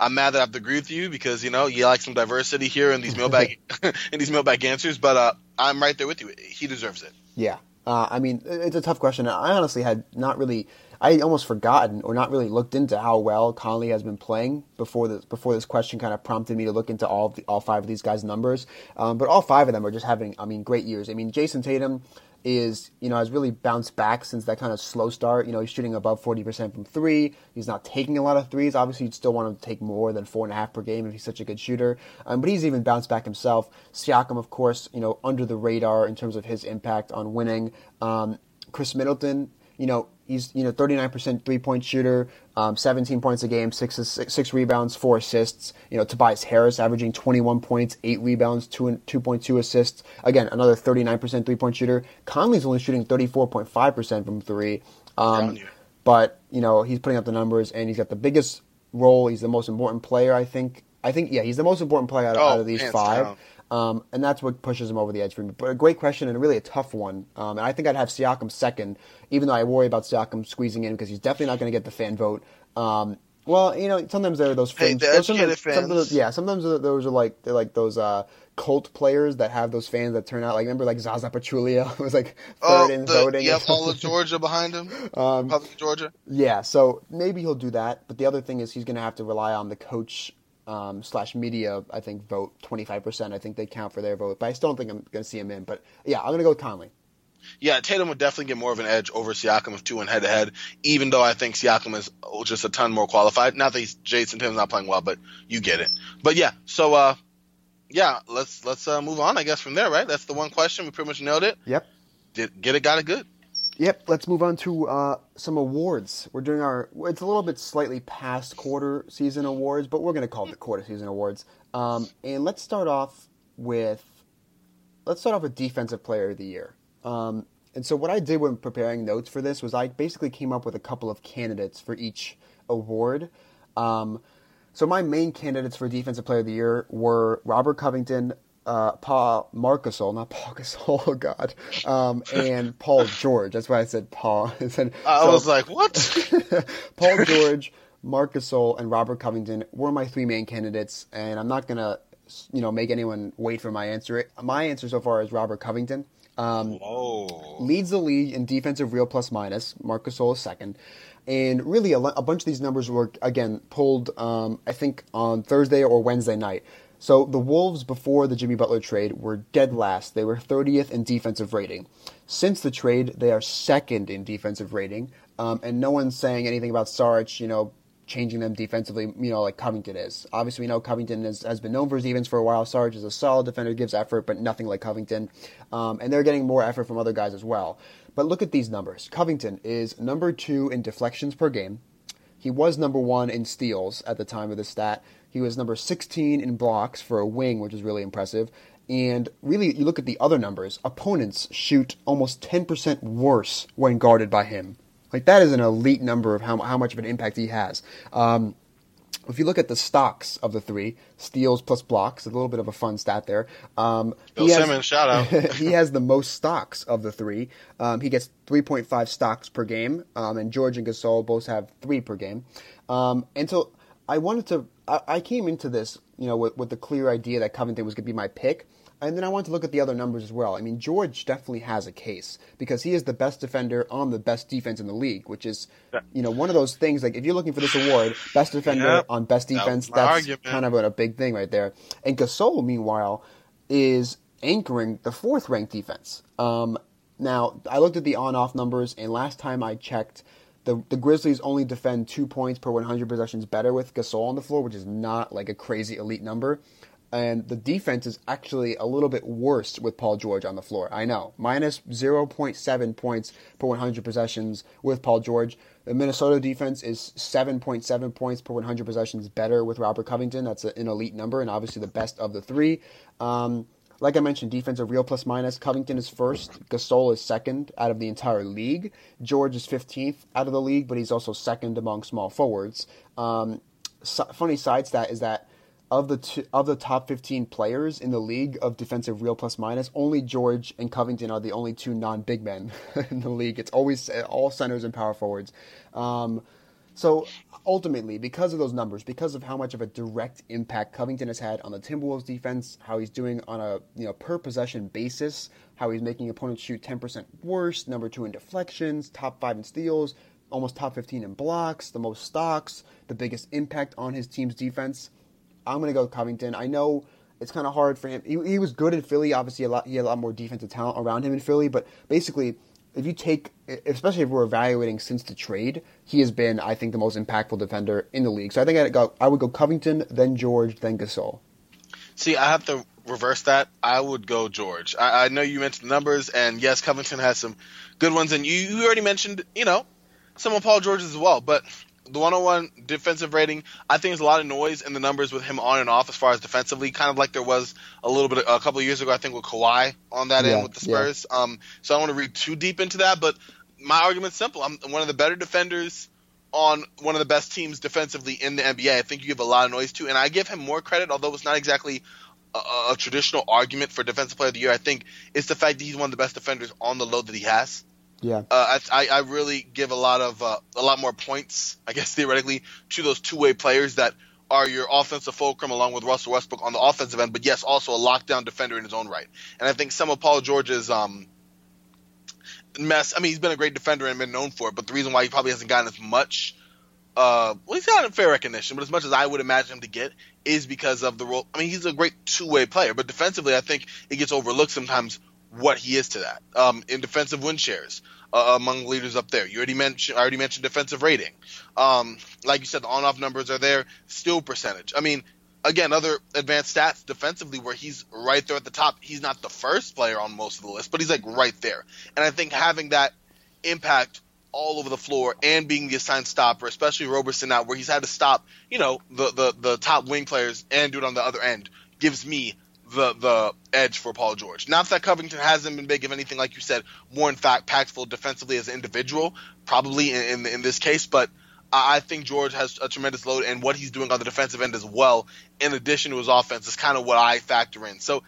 [SPEAKER 2] I'm mad that I have to agree with you because, you know, you like some diversity here in these mailbag, in these mailbag answers, but, uh, I'm right there with you. He deserves it.
[SPEAKER 1] Yeah. Uh, I mean, it's a tough question. I honestly had not really I almost forgotten or not really looked into how well Conley has been playing before this before this question kind of prompted me to look into all the, all five of these guys' numbers. Um, but all five of them are just having, I mean, great years. I mean, Jayson Tatum is you know has really bounced back since that kind of slow start. You know, he's shooting above forty percent from three. He's not taking a lot of threes. Obviously, you'd still want him to take more than four and a half per game if he's such a good shooter. Um, but he's even bounced back himself. Siakam, of course, you know, under the radar in terms of his impact on winning. Um, Khris Middleton you know, he's you know 39% three point shooter, um, 17 points a game, six, six six rebounds, four assists. You know, Tobias Harris averaging 21 points, eight rebounds, two and 2.2 assists. Again, another 39% three point shooter. Conley's only shooting 34.5% from three. Um, but you know, he's putting up the numbers, and he's got the biggest role. He's the most important player, I think. I think, yeah, he's the most important player out, oh, out of these five. Um, and that's what pushes him over the edge for me. But a great question and really a tough one. Um, and I think I'd have Siakam second, even though I worry about Siakam squeezing in because he's definitely not going to get the fan vote. Um, well, you know, sometimes there are those fans.
[SPEAKER 2] Hey, sometimes,
[SPEAKER 1] sometimes, yeah, sometimes those are like they're like those uh, cult players that have those fans that turn out. Like remember, like Zaza Pachulia was like third oh, in
[SPEAKER 2] the,
[SPEAKER 1] voting.
[SPEAKER 2] Yeah, all of Georgia behind him. Um, Public Georgia.
[SPEAKER 1] Yeah, so maybe he'll do that. But the other thing is he's going to have to rely on the coach um, slash media, I think, vote 25%. I think they count for their vote. But I still don't think I'm going to see him in. But yeah, I'm going to go with Conley.
[SPEAKER 2] Yeah, Tatum would definitely get more of an edge over Siakam if two went head to head, even though I think Siakam is just a ton more qualified. Not that he's, Jayson Tatum's not playing well, but you get it. But yeah, so uh, yeah, let's let's uh, move on, I guess, from there, right? That's the one question. We pretty much nailed it.
[SPEAKER 1] Yep.
[SPEAKER 2] Did, get it, got it good.
[SPEAKER 1] Yep, let's move on to uh, some awards. We're doing our, it's a little bit slightly past quarter season awards, but we're going to call it the quarter season awards. Um, and let's start off with, let's start off with Defensive Player of the Year. Um, and so what I did when preparing notes for this was I basically came up with a couple of candidates for each award. Um, so my main candidates for Defensive Player of the Year were Robert Covington, uh, Paul Marc Gasol, not Paul Gasol, oh God, um, and Paul George. That's why I said Paul. I, said,
[SPEAKER 2] I so, was like, what?
[SPEAKER 1] Paul George, Marc Gasol, and Robert Covington were my three main candidates, and I'm not gonna, you know, make anyone wait for my answer. My answer so far is Robert Covington. Um, leads the league in defensive real plus minus. Marc Gasol is second. And really, a, a, bunch of these numbers were, again, pulled, um, I think, on Thursday or Wednesday night. So the Wolves before the Jimmy Butler trade were dead last. They were 30th in defensive rating. Since the trade, they are second in defensive rating. Um, and no one's saying anything about Saric, you know, changing them defensively, you know, like Covington is. Obviously, we know Covington is, has been known for his evens for a while. Sarge is a solid defender, gives effort, but nothing like Covington. Um, and they're getting more effort from other guys as well. But look at these numbers. Covington is number two in deflections per game. He was number one in steals at the time of the stat. He was number 16 in blocks for a wing, which is really impressive. And really, you look at the other numbers, opponents shoot almost 10% worse when guarded by him. Like, that is an elite number of how, how much of an impact he has. Um, if you look at the stocks of the three, steals plus blocks, a little bit of a fun stat there. Um,
[SPEAKER 2] Bill has, Simmons, shout out.
[SPEAKER 1] he has the most stocks of the three. Um, he gets 3.5 stocks per game, um, and George and Gasol both have three per game. Um, and so I wanted to, I, I came into this, you know, with, with the clear idea that Covington was going to be my pick. And then I want to look at the other numbers as well. I mean, George definitely has a case because he is the best defender on the best defense in the league, which is, you know, one of those things. Like if you're looking for this award, best defender on best defense, that that's argument. kind of a, a big thing right there. And Gasol, meanwhile, is anchoring the fourth ranked defense. Um, now I looked at the on-off numbers, and last time I checked, the, the Grizzlies only defend two points per 100 possessions better with Gasol on the floor, which is not like a crazy elite number. And the defense is actually a little bit worse with Paul George on the floor. I know. Minus 0.7 points per 100 possessions with Paul George. The Minnesota defense is 7.7 points per 100 possessions better with Robert Covington. That's an elite number and obviously the best of the three. Um, like I mentioned, defense defensive real plus minus. Covington is first. Gasol is second out of the entire league. George is 15th out of the league, but he's also second among small forwards. Um, so, funny side stat is that of the two, of the top 15 players in the league of defensive real plus minus, only George and Covington are the only two non big men in the league. It's always all centers and power forwards. Um, so ultimately, because of those numbers, because of how much of a direct impact Covington has had on the Timberwolves defense, how he's doing on a you know per possession basis, how he's making opponents shoot 10% worse, number two in deflections, top five in steals, almost top 15 in blocks, the most stocks, the biggest impact on his team's defense. I'm going to go Covington. I know it's kind of hard for him. He, he was good in Philly. Obviously, a lot, he had a lot more defensive talent around him in Philly, but basically if you take, especially if we're evaluating since the trade, he has been, I think, the most impactful defender in the league. So I think I'd go, I would go Covington, then George, then Gasol.
[SPEAKER 2] See, I have to reverse that, I would go George. I, I know you mentioned the numbers, and yes, Covington has some good ones, and you, you already mentioned, you know, some of Paul George's as well. But the 101 defensive rating, I think there's a lot of noise in the numbers with him on and off as far as defensively, kind of like there was a little bit a couple of years ago, I think, with Kawhi on that yeah, end with the Spurs. Yeah. Um, so I don't want to read too deep into that, but my argument's simple. I'm one of the better defenders on one of the best teams defensively in the NBA. I think you give a lot of noise to, and I give him more credit, although it's not exactly a, a traditional argument for defensive player of the year. I think it's the fact that he's one of the best defenders on the load that he has.
[SPEAKER 1] Yeah,
[SPEAKER 2] uh, I, I really give a lot of uh, a lot more points, I guess theoretically, to those two way players that are your offensive fulcrum along with Russell Westbrook on the offensive end, but yes, also a lockdown defender in his own right. And I think some of Paul George's um, mess. I mean, he's been a great defender and been known for it, but the reason why he probably hasn't gotten as much, uh, well, he's gotten fair recognition, but as much as I would imagine him to get is because of the role. I mean, he's a great two way player, but defensively, I think it gets overlooked sometimes what he is to that. Um, in defensive win shares uh, among leaders up there. You already mentioned I already mentioned defensive rating. Um, like you said, the on off numbers are there. Steal percentage. I mean, again, other advanced stats defensively where he's right there at the top. He's not the first player on most of the list, but he's like right there. And I think having that impact all over the floor and being the assigned stopper, especially Roberson out where he's had to stop, you know, the, the, the top wing players and do it on the other end, gives me the the edge for Paul George. Not that Covington hasn't been big, if anything, like you said, more in fact impactful defensively as an individual, probably in, in, in this case, but I think George has a tremendous load, and what he's doing on the defensive end as well, in addition to his offense, is kind of what I factor in. So,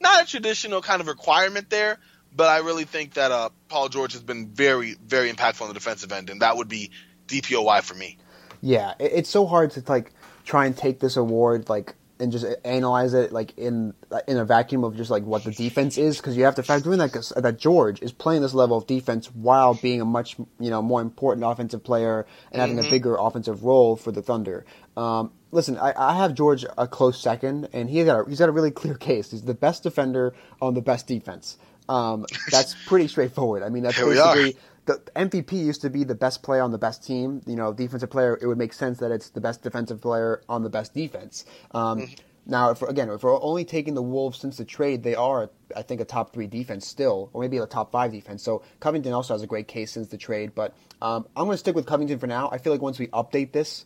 [SPEAKER 2] not a traditional kind of requirement there, but I really think that uh, Paul George has been very, very impactful on the defensive end, and that would be DPOY for me.
[SPEAKER 1] Yeah, it's so hard to like try and take this award like and just analyze it like in in a vacuum of just like what the defense is because you have to factor in that that George is playing this level of defense while being a much you know more important offensive player and having mm-hmm. a bigger offensive role for the Thunder. Um, listen, I, I, have George a close second, and he's got a, he's got a really clear case. He's the best defender on the best defense. Um, that's pretty straightforward. I mean, that's Here basically the MVP used to be the best player on the best team. You know, defensive player. It would make sense that it's the best defensive player on the best defense. Um, mm-hmm. Now, if, again, if we're only taking the Wolves since the trade, they are, I think, a top three defense still, or maybe a top five defense. So Covington also has a great case since the trade. But um, I'm going to stick with Covington for now. I feel like once we update this,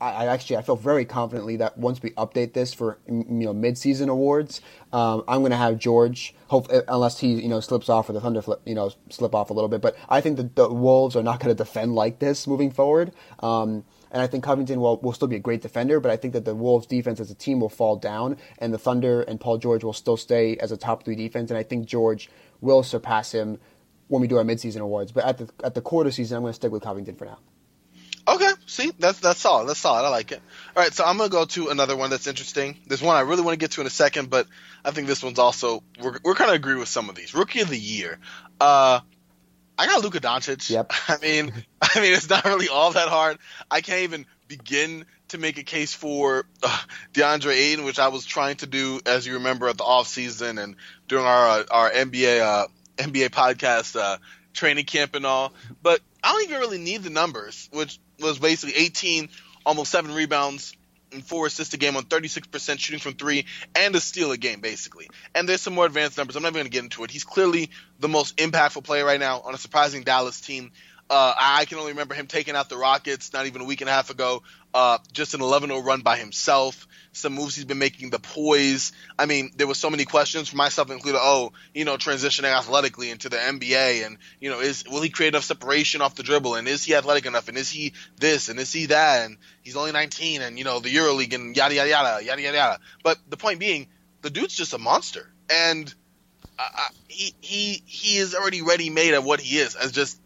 [SPEAKER 1] I, actually I feel very confidently that once we update this for you know mid-season awards, um, I'm going to have George. Hope uh, unless he you know slips off or the Thunder flip, you know slip off a little bit, but I think the, the Wolves are not going to defend like this moving forward. Um, and I think Covington will, will still be a great defender, but I think that the Wolves defense as a team will fall down, and the Thunder and Paul George will still stay as a top three defense. And I think George will surpass him when we do our midseason awards. But at the at the quarter season, I'm going to stick with Covington for now.
[SPEAKER 2] Okay, see, that's that's solid. That's solid. I like it. All right, so I'm gonna go to another one that's interesting. There's one I really want to get to in a second, but I think this one's also we're we're kind of agree with some of these. Rookie of the year. Uh, I got Luka Doncic.
[SPEAKER 1] Yep.
[SPEAKER 2] I mean, I mean, it's not really all that hard. I can't even begin to make a case for uh, DeAndre Ayton, which I was trying to do, as you remember, at the off season and during our uh, our NBA uh, NBA podcast uh, training camp and all. But I don't even really need the numbers, which was basically 18, almost seven rebounds and four assists a game on 36% shooting from three and a steal a game, basically. And there's some more advanced numbers. I'm not even going to get into it. He's clearly the most impactful player right now on a surprising Dallas team. Uh, I can only remember him taking out the Rockets not even a week and a half ago. Uh, just an 11-0 run by himself. Some moves he's been making, the poise. I mean, there was so many questions for myself included. Oh, you know, transitioning athletically into the NBA, and you know, is will he create enough separation off the dribble, and is he athletic enough, and is he this, and is he that, and he's only 19, and you know, the EuroLeague, and yada yada yada yada yada yada. But the point being, the dude's just a monster, and uh, he he he is already ready made of what he is as just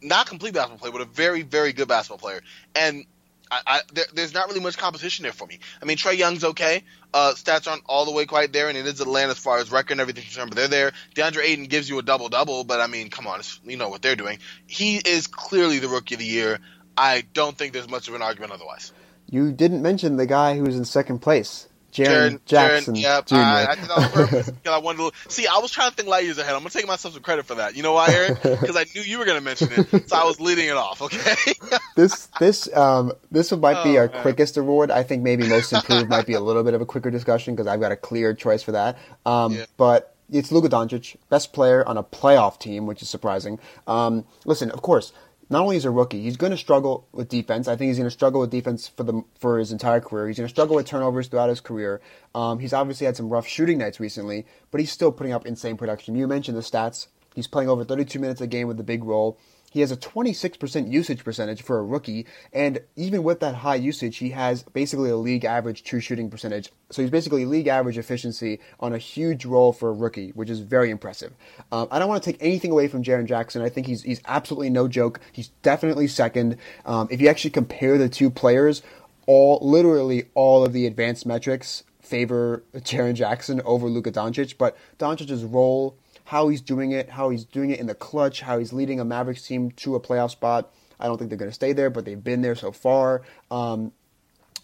[SPEAKER 2] not complete basketball player, but a very, very good basketball player. And I, I, there, there's not really much competition there for me. I mean, Trae Young's okay. Uh, stats aren't all the way quite there, and it is Atlanta as far as record and everything concerned, but they're there. DeAndre Ayton gives you a double double, but I mean, come on, you know what they're doing. He is clearly the rookie of the year. I don't think there's much of an argument otherwise.
[SPEAKER 1] You didn't mention the guy who's in second place, Jaren Jackson
[SPEAKER 2] Jaren, yep,
[SPEAKER 1] Jr.
[SPEAKER 2] I, I did that on purpose because I wanted to. See, I was trying to think light years ahead. I'm gonna take myself some credit for that. You know why, Eric? Because I knew you were gonna mention it, so I was leading it off. Okay.
[SPEAKER 1] this this um this might be
[SPEAKER 2] Oh,
[SPEAKER 1] our
[SPEAKER 2] man.
[SPEAKER 1] quickest award. I think maybe most improved might be a little bit of a quicker discussion because I've got a clear choice for that. Um,
[SPEAKER 2] Yeah.
[SPEAKER 1] but it's Luka Doncic, best player on a playoff team, which is surprising. Um, listen, of course, not only is a rookie, he's going to struggle with defense. I think he's going to struggle with defense for the for his entire career. He's going to struggle with turnovers throughout his career. Um, he's obviously had some rough shooting nights recently, but he's still putting up insane production. You mentioned the stats. He's playing over 32 minutes a game with a big role. He has a 26% usage percentage for a rookie, and even with that high usage, he has basically a league average true shooting percentage. So he's basically league average efficiency on a huge role for a rookie, which is very impressive. Um, I don't want to take anything away from Jaren Jackson. I think he's he's absolutely no joke. He's definitely second. Um, if you actually compare the two players, all literally all of the advanced metrics favor Jaren Jackson over Luka Doncic, but Doncic's role how he's doing it, how he's doing it in the clutch, how he's leading a Mavericks team to a playoff spot. I don't think they're going to stay there, but they've been there so far. Um,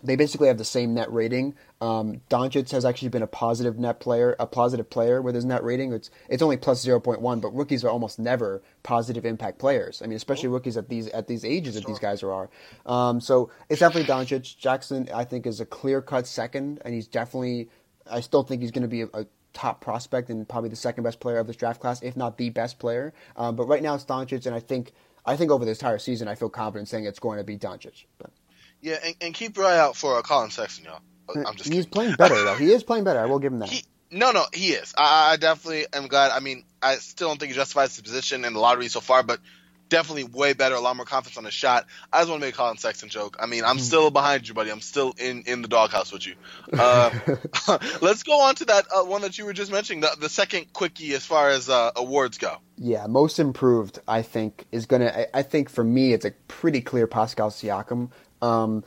[SPEAKER 1] they basically have the same net rating. Um, Doncic has actually been a positive net player, a positive player with his net rating. It's it's only plus zero point one, but rookies are almost never positive impact players. I mean, especially rookies at these at these ages that these guys are. Um, so it's definitely Doncic. Jackson, I think, is a clear cut second, and he's definitely. I still think he's going to be a, a top prospect and probably the second best player of this draft class, if not the best player. Um, but right now it's Doncic, and I think I think over this entire season, I feel confident saying it's going to be Doncic. But
[SPEAKER 2] yeah, and, and keep your eye out for uh, Collin Sexton, y'all. I'm just
[SPEAKER 1] he's
[SPEAKER 2] kidding.
[SPEAKER 1] playing better though. He is playing better. I will give him that.
[SPEAKER 2] He, no, no, he is. I, I definitely am glad. I mean, I still don't think he justifies his position in the lottery so far, but definitely way better, a lot more confidence on his shot. I just want to make a Collin Sexton joke. I mean, I'm still behind you, buddy. I'm still in, in the doghouse with you. Uh, let's go on to that uh, one that you were just mentioning, the, the second quickie as far as uh, awards go.
[SPEAKER 1] Yeah, most improved. I think is gonna. I, I think for me, it's a pretty clear Pascal Siakam. Um,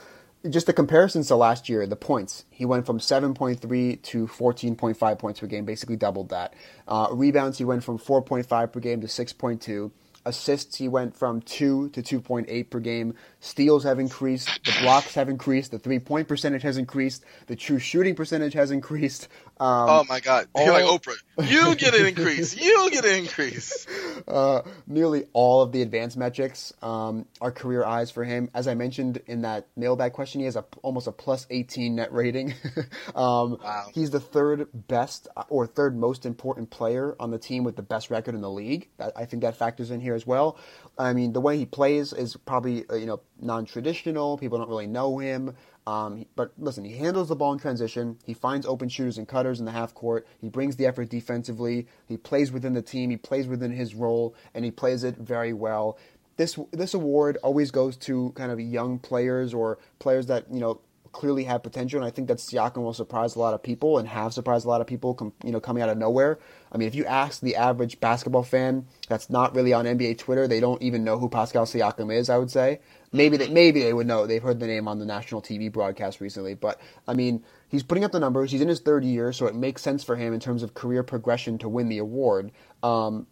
[SPEAKER 1] just the comparisons to last year, the points. He went from 7.3 to 14.5 points per game, basically doubled that. Uh, rebounds, he went from 4.5 per game to 6.2. Assists, he went from 2 to 2.8 per game. Steals have increased. The blocks have increased. The three point percentage has increased. The true shooting percentage has increased. Um,
[SPEAKER 2] oh my God, you're like Oprah. You get an increase. You get an increase.
[SPEAKER 1] uh, nearly all of the advanced metrics um, are career highs for him. As I mentioned in that mailbag question, he has a, almost a plus 18 net rating. um,
[SPEAKER 2] Wow.
[SPEAKER 1] He's the third best or third most important player on the team with the best record in the league. I think that factors in here as well. I mean, the way he plays is probably uh, you know non-traditional. People don't really know him. Um, but listen, he handles the ball in transition. He finds open shooters and cutters in the half court. He brings the effort defensively. He plays within the team. He plays within his role, and he plays it very well. This this award always goes to kind of young players or players that you know clearly have potential, and I think that Siakam will surprise a lot of people and have surprised a lot of people, com- you know, coming out of nowhere. I mean, if you ask the average basketball fan that's not really on NBA Twitter, they don't even know who Pascal Siakam is. I would say maybe they maybe they would know. They've heard the name on the national TV broadcast recently, but I mean, he's putting up the numbers. He's in his third year, so it makes sense for him in terms of career progression to win the award. Um,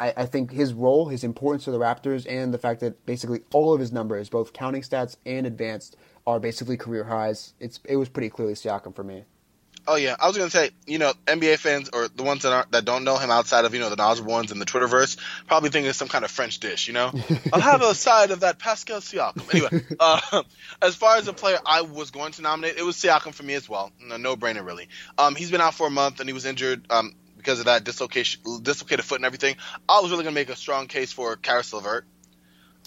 [SPEAKER 1] I, I think his role, his importance to the Raptors, and the fact that basically all of his numbers, both counting stats and advanced, are basically career highs. It's it was pretty clearly Siakam for me.
[SPEAKER 2] Oh yeah, I was gonna say, you know, NBA fans or the ones that aren't that don't know him outside of you know the knowledgeable ones in the Twitterverse probably think it's some kind of French dish. You know, I'll have a side of that Pascal Siakam. Anyway, uh, as far as a player I was going to nominate, it was Siakam for me as well. No brainer really. Um, he's been out for a month and he was injured. Um, because of that dislocation, dislocated foot and everything, I was really gonna make a strong case for Caris LeVert.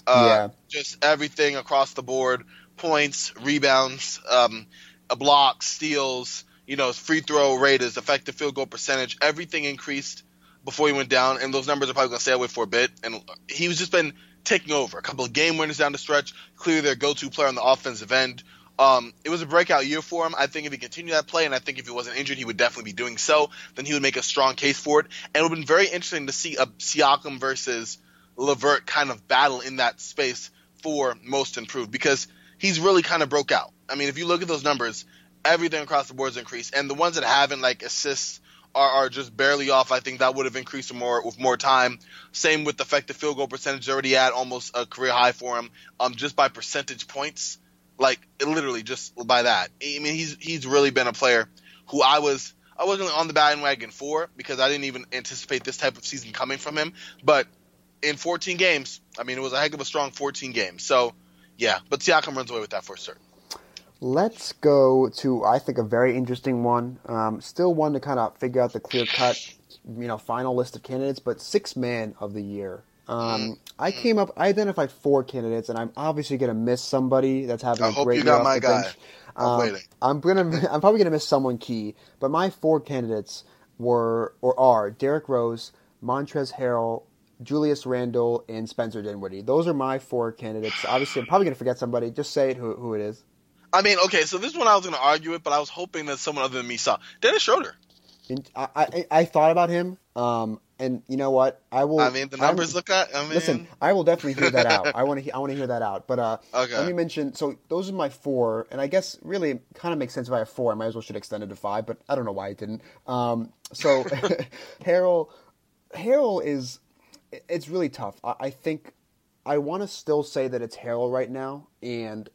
[SPEAKER 2] Uh,
[SPEAKER 1] Yeah.
[SPEAKER 2] Just everything across the board: points, rebounds, um, uh, blocks, steals. You know, free throw rate, his effective field goal percentage, everything increased before he went down, and those numbers are probably going to stay away for a bit. And he's just been taking over. A couple of game winners down the stretch, clearly their go-to player on the offensive end. Um, it was a breakout year for him. I think if he continued that play, and I think if he wasn't injured, he would definitely be doing so. Then he would make a strong case for it, and it would have been very interesting to see a Siakam versus Levert kind of battle in that space for most improved because he's really kind of broke out. I mean, if you look at those numbers, everything across the board has increased, and the ones that haven't, like assists, are, are just barely off. I think that would have increased more with more time. Same with the effective field goal percentage, already at almost a career high for him, um, just by percentage points, like literally just by that. I mean, he's he's really been a player who I was I wasn't on the bandwagon for because I didn't even anticipate this type of season coming from him. But in 14 games, I mean, it was a heck of a strong 14 games. So yeah, but Siakam runs away with that for certain.
[SPEAKER 1] Let's go to I think a very interesting one. Um, still one to kind of figure out the clear cut, you know, final list of candidates, but six man of the year. Um, I came up, I identified four candidates, and I'm obviously going to miss somebody that's having
[SPEAKER 2] I
[SPEAKER 1] a
[SPEAKER 2] hope
[SPEAKER 1] great
[SPEAKER 2] you
[SPEAKER 1] year off
[SPEAKER 2] my
[SPEAKER 1] the
[SPEAKER 2] guy.
[SPEAKER 1] bench.
[SPEAKER 2] I'm
[SPEAKER 1] Um,
[SPEAKER 2] waiting.
[SPEAKER 1] I'm gonna, I'm probably gonna miss someone key, but my four candidates were or are Derrick Rose, Montrezl Harrell, Julius Randle, and Spencer Dinwiddie. Those are my four candidates. Obviously, I'm probably gonna forget somebody. Just say it who, who it is.
[SPEAKER 2] I mean, okay, so this is one I was going to argue it, but I was hoping that someone other than me saw Dennis Schroeder.
[SPEAKER 1] And I, I, I thought about him, um, and you know what? I will.
[SPEAKER 2] I mean, the numbers look at. I mean,
[SPEAKER 1] Listen, I will definitely hear that out. I want to. I want to hear that out. But uh,
[SPEAKER 2] Okay.
[SPEAKER 1] let me mention. So those are my four, and I guess really kind of makes sense if I have four. I might as well should extend it to five, but I don't know why I didn't. Um, so Harrell, Harrell is. It's really tough. I, I think I want to still say that it's Harrell right now, and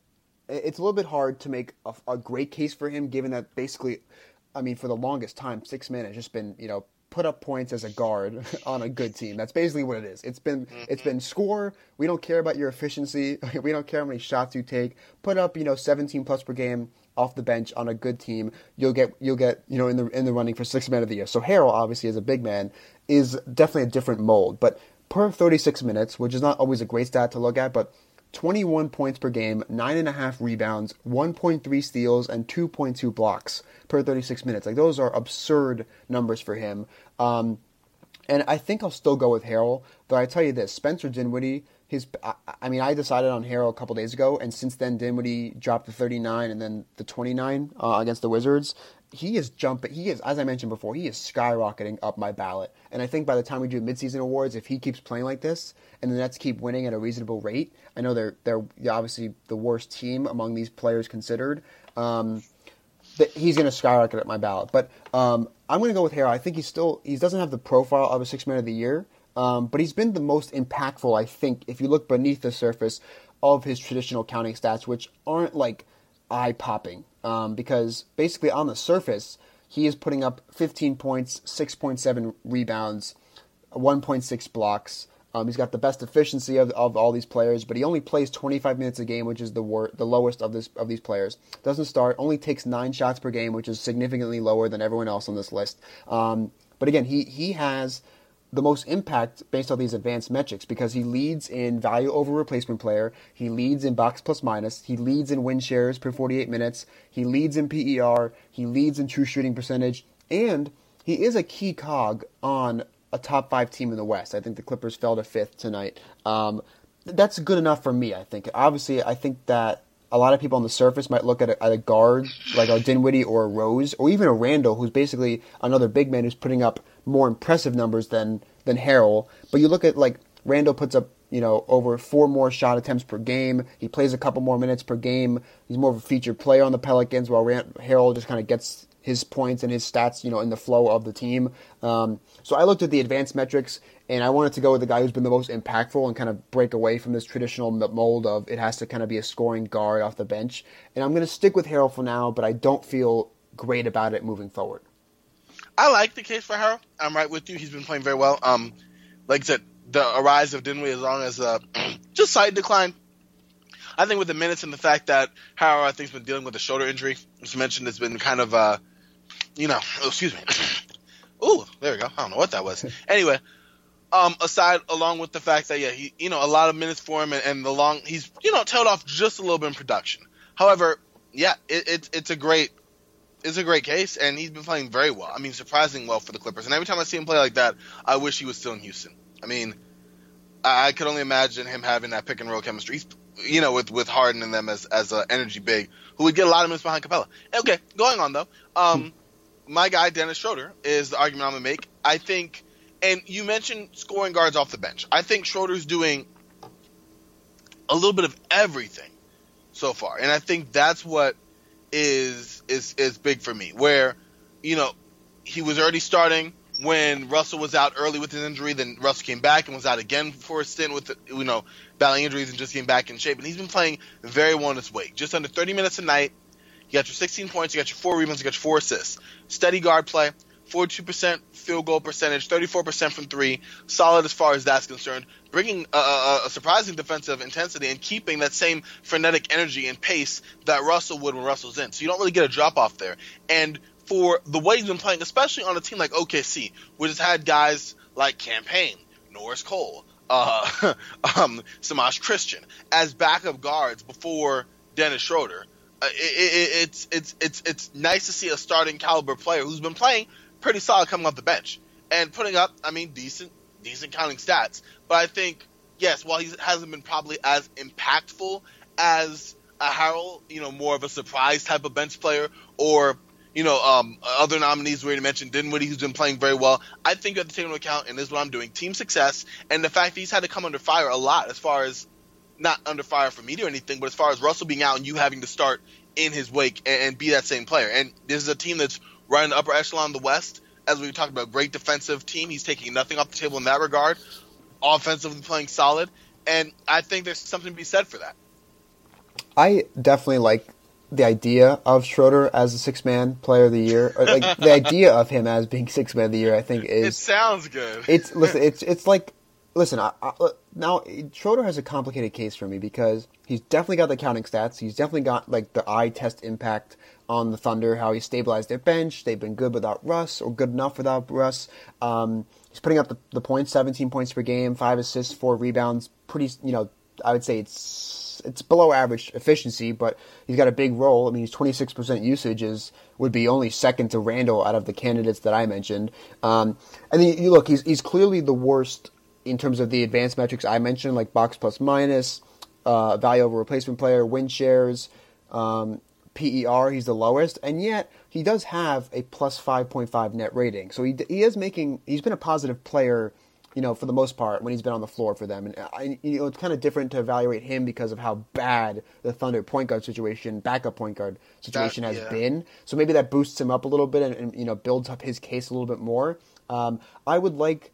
[SPEAKER 1] it's a little bit hard to make a, a great case for him, given that basically, I mean, for the longest time, six men has just been you know put up points as a guard on a good team. That's basically what it is. It's been mm-hmm. it's been score. We don't care about your efficiency. We don't care how many shots you take. Put up you know 17 plus per game off the bench on a good team. You'll get you'll get you know in the in the running for six man of the year. So Harrell obviously is a big man is definitely a different mold, but per 36 minutes, which is not always a great stat to look at, but 21 points per game, 9.5 rebounds, 1.3 steals, and 2.2 blocks per 36 minutes. Like, those are absurd numbers for him. Um, and I think I'll still go with Harrell, though I tell you this Spencer Dinwiddie, his, I, I mean, I decided on Harrell a couple days ago, and since then, Dinwiddie dropped the 39 and then the 29 uh, against the Wizards. He is jumping, he is, as I mentioned before, he is skyrocketing up my ballot. And I think by the time we do midseason awards, if he keeps playing like this and the Nets keep winning at a reasonable rate, I know they're, they're obviously the worst team among these players considered. Um, he's going to skyrocket at my ballot. But um, I'm going to go with Harrell. I think he's still he doesn't have the profile of a six man of the year, um, but he's been the most impactful. I think if you look beneath the surface of his traditional counting stats, which aren't like eye popping, um, because basically on the surface he is putting up 15 points, 6.7 rebounds, 1.6 blocks. Um, he's got the best efficiency of, of all these players, but he only plays 25 minutes a game, which is the wor- the lowest of this of these players. Doesn't start, only takes nine shots per game, which is significantly lower than everyone else on this list. Um, but again, he he has the most impact based on these advanced metrics because he leads in value over replacement player, he leads in box plus minus, he leads in win shares per 48 minutes, he leads in PER, he leads in true shooting percentage, and he is a key cog on a top five team in the West. I think the Clippers fell to fifth tonight. Um, that's good enough for me. I think. Obviously, I think that a lot of people on the surface might look at a, at a guard like a Dinwiddie or a Rose or even a Randle, who's basically another big man who's putting up more impressive numbers than than Harrell. But you look at like Randle puts up you know over four more shot attempts per game. He plays a couple more minutes per game. He's more of a featured player on the Pelicans, while Rand- Harrell just kind of gets his points and his stats, you know, in the flow of the team. Um, so I looked at the advanced metrics, and I wanted to go with the guy who's been the most impactful and kind of break away from this traditional mold of it has to kind of be a scoring guard off the bench. And I'm going to stick with Harrell for now, but I don't feel great about it moving forward.
[SPEAKER 2] I like the case for Harrell. I'm right with you. He's been playing very well. Um, like I said, the rise of Dinwiddie as long as uh, just slight decline. I think with the minutes and the fact that Harrell, I think, has been dealing with a shoulder injury, as mentioned, has been kind of, uh, you know, oh, excuse me. Ooh, there we go. I don't know what that was. anyway, um, aside, along with the fact that yeah, he, you know, a lot of minutes for him, and, and the long, he's, you know, tailed off just a little bit in production. However, yeah, it, it, it's a great it's a great case, and he's been playing very well. I mean, surprising well for the Clippers. And every time I see him play like that, I wish he was still in Houston. I mean, I, I could only imagine him having that pick and roll chemistry. He's, you know, with with Harden and them as as an energy big, who would get a lot of minutes behind Capela. Okay, going on though, um, my guy Dennis Schroeder is the argument I'm gonna make. I think, and you mentioned scoring guards off the bench. I think Schroeder's doing a little bit of everything so far, and I think that's what is is is big for me. Where you know he was already starting when Russell was out early with his injury. Then Russell came back and was out again for a stint with you know battling injuries and just getting back in shape. And he's been playing very well in his weight, just under 30 minutes a night. You got your 16 points, you got your four rebounds, you got your four assists. Steady guard play, 42% field goal percentage, 34% from three, solid as far as that's concerned. Bringing a, a, surprising defensive intensity and keeping that same frenetic energy and pace that Russell would when Russell's in. So you don't really get a drop off there. And for the way he's been playing, especially on a team like OKC, which has had guys like Cam Payne, Norris Cole, uh, um, Semaj Christon as backup guards before Dennis Schroeder. Uh, it, it, it's it's it's it's nice to see a starting caliber player who's been playing pretty solid coming off the bench and putting up, I mean, decent decent counting stats. But I think yes, while he hasn't been probably as impactful as a Harrell, you know, more of a surprise type of bench player, or you know, um, other nominees we already mentioned, Dinwiddie, who's been playing very well. I think you have to take into account, and this is what I'm doing, team success, and the fact that he's had to come under fire a lot as far as not under fire for media or anything, but as far as Russell being out and you having to start in his wake and, and be that same player. And this is a team that's right in the upper echelon of the West. As we talked about, great defensive team. He's taking nothing off the table in that regard. Offensively playing solid, and I think there's something to be said for that.
[SPEAKER 1] I definitely like the idea of Schroeder as a six man player of the year, or like the idea of him as being six man of the year, I think is.
[SPEAKER 2] It sounds good.
[SPEAKER 1] It's listen. It's it's like listen. I, I, now Schroeder has a complicated case for me because he's definitely got the counting stats. He's definitely got like the eye test impact on the Thunder. How he stabilized their bench. They've been good without Russ or good enough without Russ. Um, he's putting up the, the points, 17 points per game, five assists, four rebounds. Pretty, you know, I would say it's it's below average efficiency, but he's got a big role. I mean, he's 26% usage is would be only second to Randle out of the candidates that I mentioned. Um, and then you look, he's he's clearly the worst in terms of the advanced metrics I mentioned, like box plus minus, uh, value over replacement player, win shares, um, PER. He's the lowest, and yet he does have a plus 5.5 net rating. So he he is making. He's been a positive player you know, for the most part, when he's been on the floor for them. And I, you know, it's kind of different to evaluate him because of how bad the Thunder point guard situation, backup point guard situation that, has yeah. been. So maybe that boosts him up a little bit and, and you know builds up his case a little bit more. Um, I would like.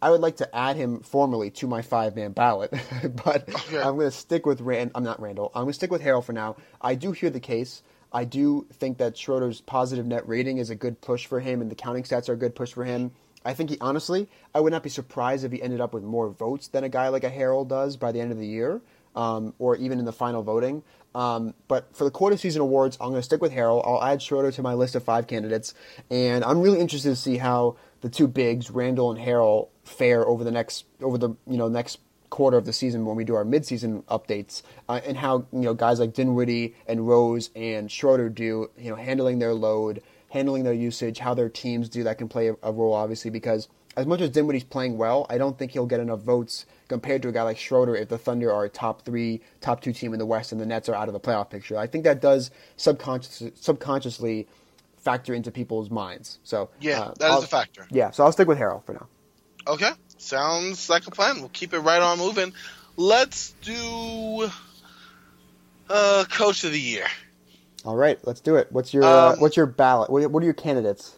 [SPEAKER 1] I would like to add him formally to my five man ballot, but okay. I'm going to stick with Rand. I'm not Randle. I'm going to stick with Harrell for now. I do hear the case. I do think that Schroeder's positive net rating is a good push for him, and the counting stats are a good push for him. I think he honestly, I would not be surprised if he ended up with more votes than a guy like a Harrell does by the end of the year, um, or even in the final voting. Um, but for the quarter season awards, I'm going to stick with Harrell. I'll add Schroeder to my list of five candidates, and I'm really interested to see how the two bigs, Randle and Harrell, fare over the next over the you know next quarter of the season when we do our midseason updates, uh, and how you know guys like Dinwiddie and Rose and Schroeder do you know handling their load handling their usage, how their teams do that can play a, a role, obviously, because as much as Dinwiddie's playing well, I don't think he'll get enough votes compared to a guy like Schroeder if the Thunder are a top three, top two team in the West and the Nets are out of the playoff picture. I think that does subconscious, subconsciously factor into people's minds. So
[SPEAKER 2] yeah, uh, that is a factor.
[SPEAKER 1] Yeah, so I'll stick with Harrell for now.
[SPEAKER 2] Okay, sounds like a plan. We'll keep it right on moving. Let's do uh, Coach of the Year.
[SPEAKER 1] All right, let's do it. What's your uh, um, what's your ballot? What, what are your candidates?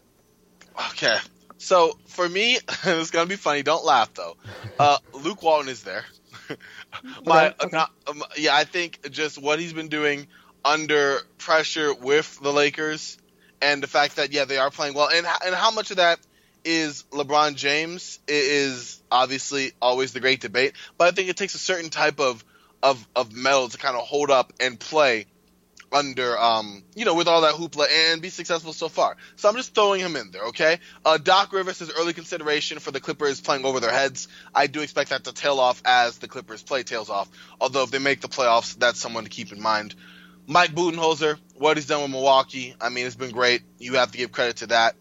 [SPEAKER 2] Okay, so for me, it's gonna be funny. Don't laugh though. Uh, Luke Walton is there. My okay, okay. Not, um, yeah, I think just what he's been doing under pressure with the Lakers, and the fact that yeah they are playing well, and and how much of that is LeBron James is obviously always the great debate, but I think it takes a certain type of of of mettle to kind of hold up and play under, um, you know, with all that hoopla and be successful so far. So I'm just throwing him in there, okay? Uh, Doc Rivers is early consideration for the Clippers playing over their heads. I do expect that to tail off as the Clippers play tails off. Although if they make the playoffs, that's someone to keep in mind. Mike Budenholzer, what he's done with Milwaukee, I mean, it's been great. You have to give credit to that.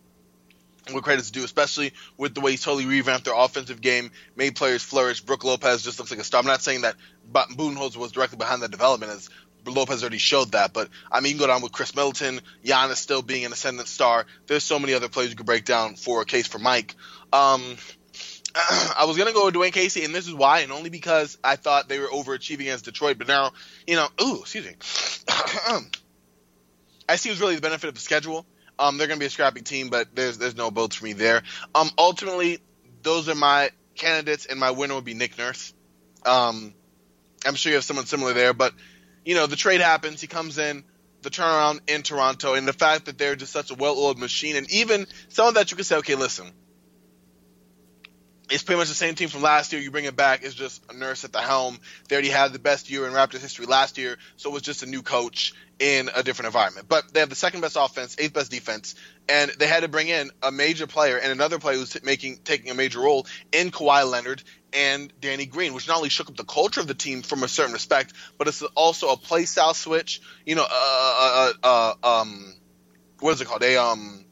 [SPEAKER 2] What credit's due, especially with the way he's totally revamped their offensive game, made players flourish. Brook Lopez just looks like a star. I'm not saying that Budenholzer was directly behind that development, as Lopez already showed that. But I mean, you can go down with Khris Middleton, Giannis still being an ascendant star. There's so many other players you could break down for a case for Mike. Um, I was gonna go with Dwane Casey, and this is why, and only because I thought they were overachieving against Detroit. But now, you know, ooh, excuse me. I see was really the benefit of the schedule. Um, they're gonna be a scrappy team, but there's there's no votes for me there. Um, ultimately, those are my candidates, and my winner would be Nick Nurse. Um, I'm sure you have someone similar there, but you know, the trade happens. He comes in. the turnaround in Toronto and the fact that they're just such a well-oiled machine, and even some of that you could say, okay, listen, it's pretty much the same team from last year. You bring it back, it's just a nurse at the helm. They already had the best year in Raptors history last year, so it was just a new coach in a different environment. But they have the second best offense, eighth best defense, and they had to bring in a major player and another player who's making taking a major role in Kawhi Leonard and Danny Green, which not only shook up the culture of the team from a certain respect, but it's also a play style switch. You know, uh, uh, uh, um, what is it called? A um,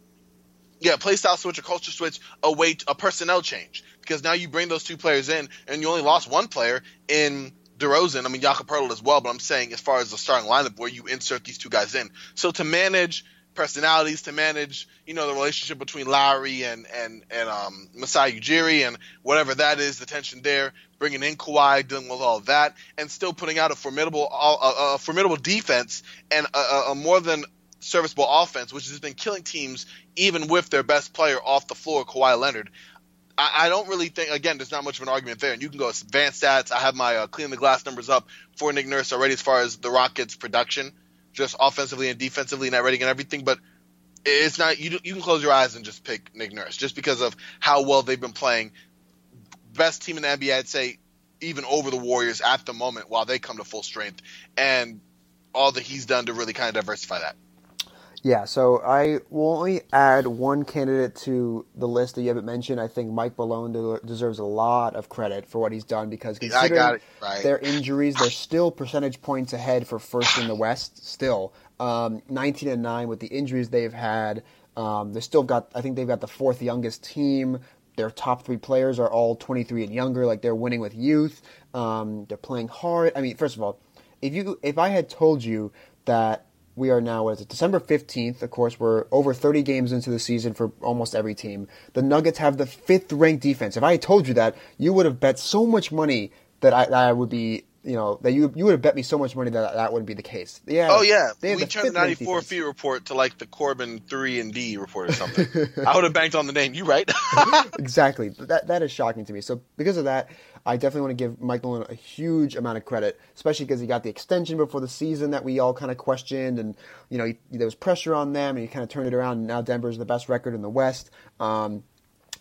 [SPEAKER 2] yeah, play style switch, a culture switch, a weight, a personnel change. Because now you bring those two players in, and you only lost one player in DeRozan. I mean, Jakob Poeltl as well, but I'm saying as far as the starting lineup where you insert these two guys in. So to manage personalities, to manage, you know, the relationship between Lowry and and and um, Masai Ujiri and whatever that is, the tension there, bringing in Kawhi, dealing with all that, and still putting out a formidable, a, a formidable defense and a, a more than serviceable offense, which has been killing teams even with their best player off the floor, Kawhi Leonard. I, I don't really think, again, there's not much of an argument there. And you can go advanced stats. I have my uh, clean the glass numbers up for Nick Nurse already as far as the Rockets' production, just offensively and defensively, net rating and everything. But it's not you. You can close your eyes and just pick Nick Nurse just because of how well they've been playing. Best team in the NBA, I'd say, even over the Warriors at the moment, while they come to full strength, and all that he's done to really kind of diversify that.
[SPEAKER 1] Yeah, so I will only add one candidate to the list that you haven't mentioned. I think Mike Malone deserves a lot of credit for what he's done because considering right. their injuries, they're still percentage points ahead for first in the West. Still, um, 19 and nine with the injuries they've had. Um, they still got. I think they've got the fourth youngest team. Their top three players are all 23 and younger. Like they're winning with youth. Um, they're playing hard. I mean, first of all, if you if I had told you that we are now, what is it, December 15th. Of course, we're over 30 games into the season for almost every team. The Nuggets have the fifth ranked defense. If I had told you that, you would have bet so much money that I, that I would be, you know, that you you would have bet me so much money that that wouldn't be the case.
[SPEAKER 2] Yeah. Oh yeah. we the turned the 94 feet report to like the Corban 3 and D report or something. I would have banked on the name. You right?
[SPEAKER 1] exactly. That that is shocking to me. So because of that, I definitely want to give Mike Malone a huge amount of credit, especially because he got the extension before the season that we all kind of questioned, and you know he, there was pressure on them, and he kind of turned it around. And now Denver's the best record in the West. Um,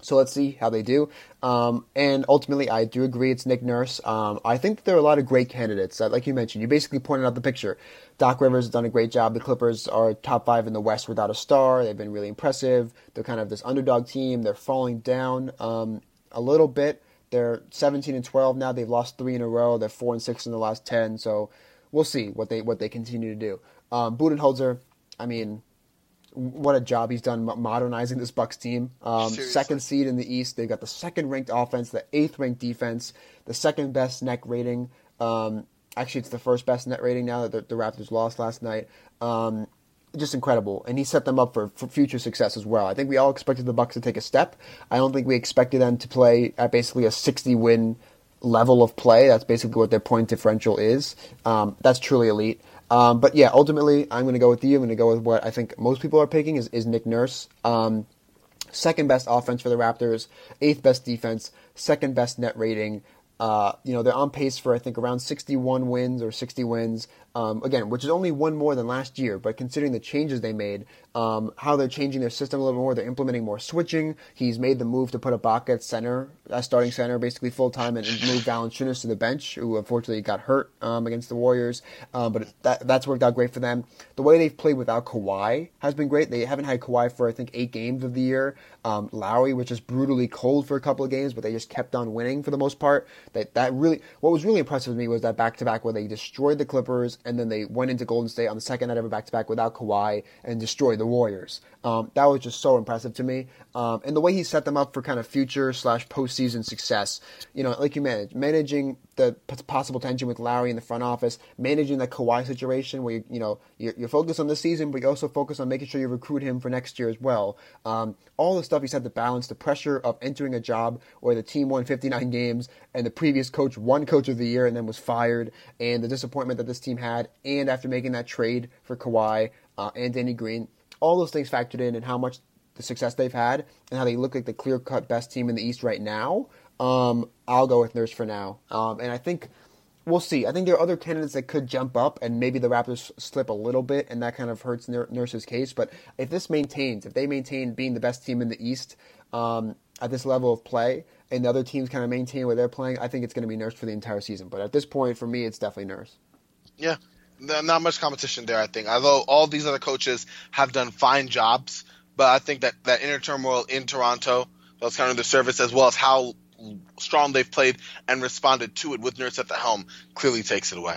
[SPEAKER 1] so let's see how they do. Um, and ultimately, I do agree it's Nick Nurse. Um, I think there are a lot of great candidates. Uh, like you mentioned, you basically pointed out the picture. Doc Rivers has done a great job. The Clippers are top five in the West without a star. They've been really impressive. They're kind of this underdog team. They're falling down um, a little bit. They're 17 and 12 now. They've lost three in a row. They're four and six in the last 10. So we'll see what they what they continue to do. Um, Budenholzer, I mean, what a job he's done modernizing this Bucks team. Um, second seed in the East. They've got the second ranked offense, the eighth ranked defense, the second best net rating. Um, actually, it's the first best net rating now that the, the Raptors lost last night. Um, just incredible, and he set them up for, for future success as well. I think we all expected the Bucks to take a step. I don't think we expected them to play at basically a 60 win level of play. That's basically what their point differential is. Um, that's truly elite. Um, but yeah, ultimately, I'm going to go with you. I'm going to go with what I think most people are picking is, is Nick Nurse. Um, second best offense for the Raptors, eighth best defense, second best net rating. Uh, you know, they're on pace for, I think, around 61 wins or 60 wins. Um, again, which is only one more than last year, but considering the changes they made, um, how they're changing their system a little more, they're implementing more switching. He's made the move to put Ibaka at center, a starting center, basically full time, and, and move Valanciunas to the bench, who unfortunately got hurt um, against the Warriors. Um, but that, that's worked out great for them. The way they've played without Kawhi has been great. They haven't had Kawhi for I think eight games of the year. Um, Lowry was just brutally cold for a couple of games, but they just kept on winning for the most part. That that really, what was really impressive to me was that back to back where they destroyed the Clippers and then they went into Golden State on the second night of a back to back without Kawhi and destroyed the Warriors. Um, that was just so impressive to me. Um, and the way he set them up for kind of future slash postseason success, you know, like you manage, managing the possible tension with Lowry in the front office, managing the Kawhi situation where you, you know you're, you're, focused on the season, but you also focus on making sure you recruit him for next year as well. Um, all the stuff he said to balance the pressure of entering a job where the team won 59 games and the previous coach won Coach of the Year and then was fired, and the disappointment that this team had, and after making that trade for Kawhi uh, and Danny Green, all those things factored in and how much the success they've had and how they look like the clear cut best team in the East right now. Um, I'll go with Nurse for now. Um, and I think we'll see. I think there are other candidates that could jump up, and maybe the Raptors slip a little bit, and that kind of hurts Nurse's case. But if this maintains, if they maintain being the best team in the East um, at this level of play, and the other teams kind of maintain where they're playing, I think it's going to be Nurse for the entire season. But at this point, for me, it's definitely Nurse.
[SPEAKER 2] Yeah, not much competition there. I think, although all these other coaches have done fine jobs, but I think that that inner turmoil in Toronto, those kind of the service as well as how strong they've played and responded to it with Nurse at the helm clearly takes it away.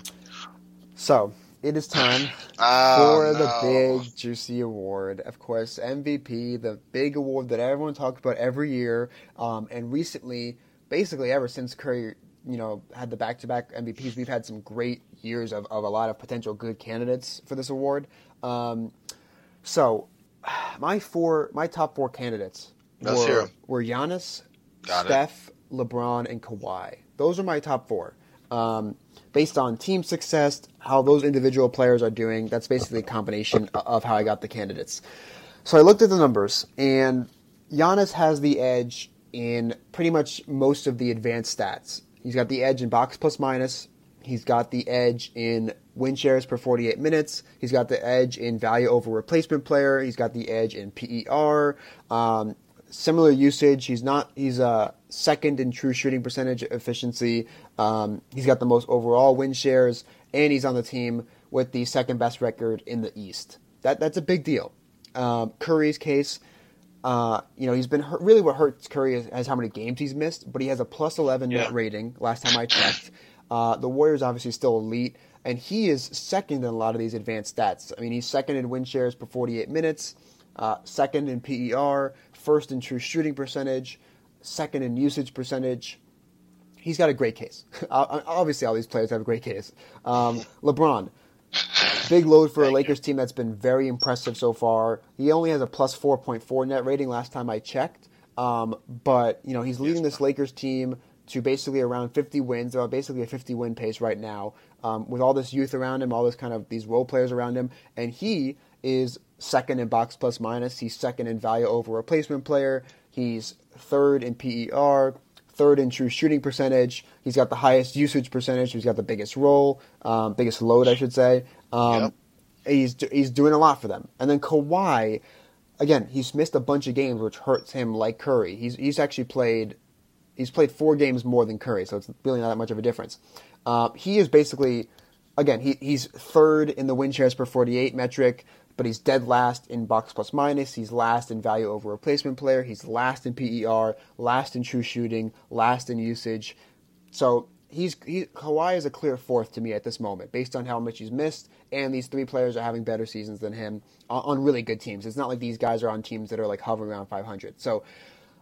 [SPEAKER 1] So it is time
[SPEAKER 2] oh,
[SPEAKER 1] for
[SPEAKER 2] no.
[SPEAKER 1] the big juicy award. Of course, MVP, the big award that everyone talks about every year. Um, and recently, basically ever since Curry, you know, had the back-to-back MVPs, we've had some great years of, of a lot of potential good candidates for this award. Um, so, my four, my top four candidates were, were Giannis, Got Steph, it. LeBron, and Kawhi. Those are my top four. Um, based on team success, how those individual players are doing. That's basically a combination of how I got the candidates. So I looked at the numbers, and Giannis has the edge in pretty much most of the advanced stats. He's got the edge in box plus minus. He's got the edge in win shares per 48 minutes. He's got the edge in value over replacement player. He's got the edge in PER. Um, similar usage. He's not. He's uh, second in true shooting percentage efficiency. Um, he's got the most overall win shares, and he's on the team with the second best record in the East. That that's a big deal. Um, Curry's case, uh, you know, he's been hurt, really what hurts Curry is, is, how many games he's missed, but he has a plus 11 yeah. net rating last time I checked. Uh, the Warriors obviously still elite, and he is second in a lot of these advanced stats. I mean, he's second in win shares per 48 minutes, uh, second in PER, first in true shooting percentage, second in usage percentage. He's got a great case. Obviously, all these players have a great case. Um, LeBron, big load for a Lakers team that's been very impressive so far. He only has a plus 4.4 net rating last time I checked. Um, but, you know, he's leading this Lakers team to basically around 50 wins, or basically a 50 win pace right now, um, with all this youth around him, all this kind of these role players around him. And he is second in box plus minus. He's second in value over replacement player. He's third in PER, third in true shooting percentage. He's got the highest usage percentage. He's got the biggest role, um, biggest load, I should say. Um. He's he's doing a lot for them. And then Kawhi, again, he's missed a bunch of games, which hurts him like Curry. He's he's actually played he's played four games more than Curry, so it's really not that much of a difference. Uh, he is basically again he, he's third in the win shares per 48 metric but he's dead last in box plus minus. He's last in value over replacement player. He's last in PER, last in true shooting, last in usage. So he's he, Kawhi is a clear fourth to me at this moment, based on how much he's missed, and these three players are having better seasons than him on, on really good teams. It's not like these guys are on teams that are like hovering around 500. So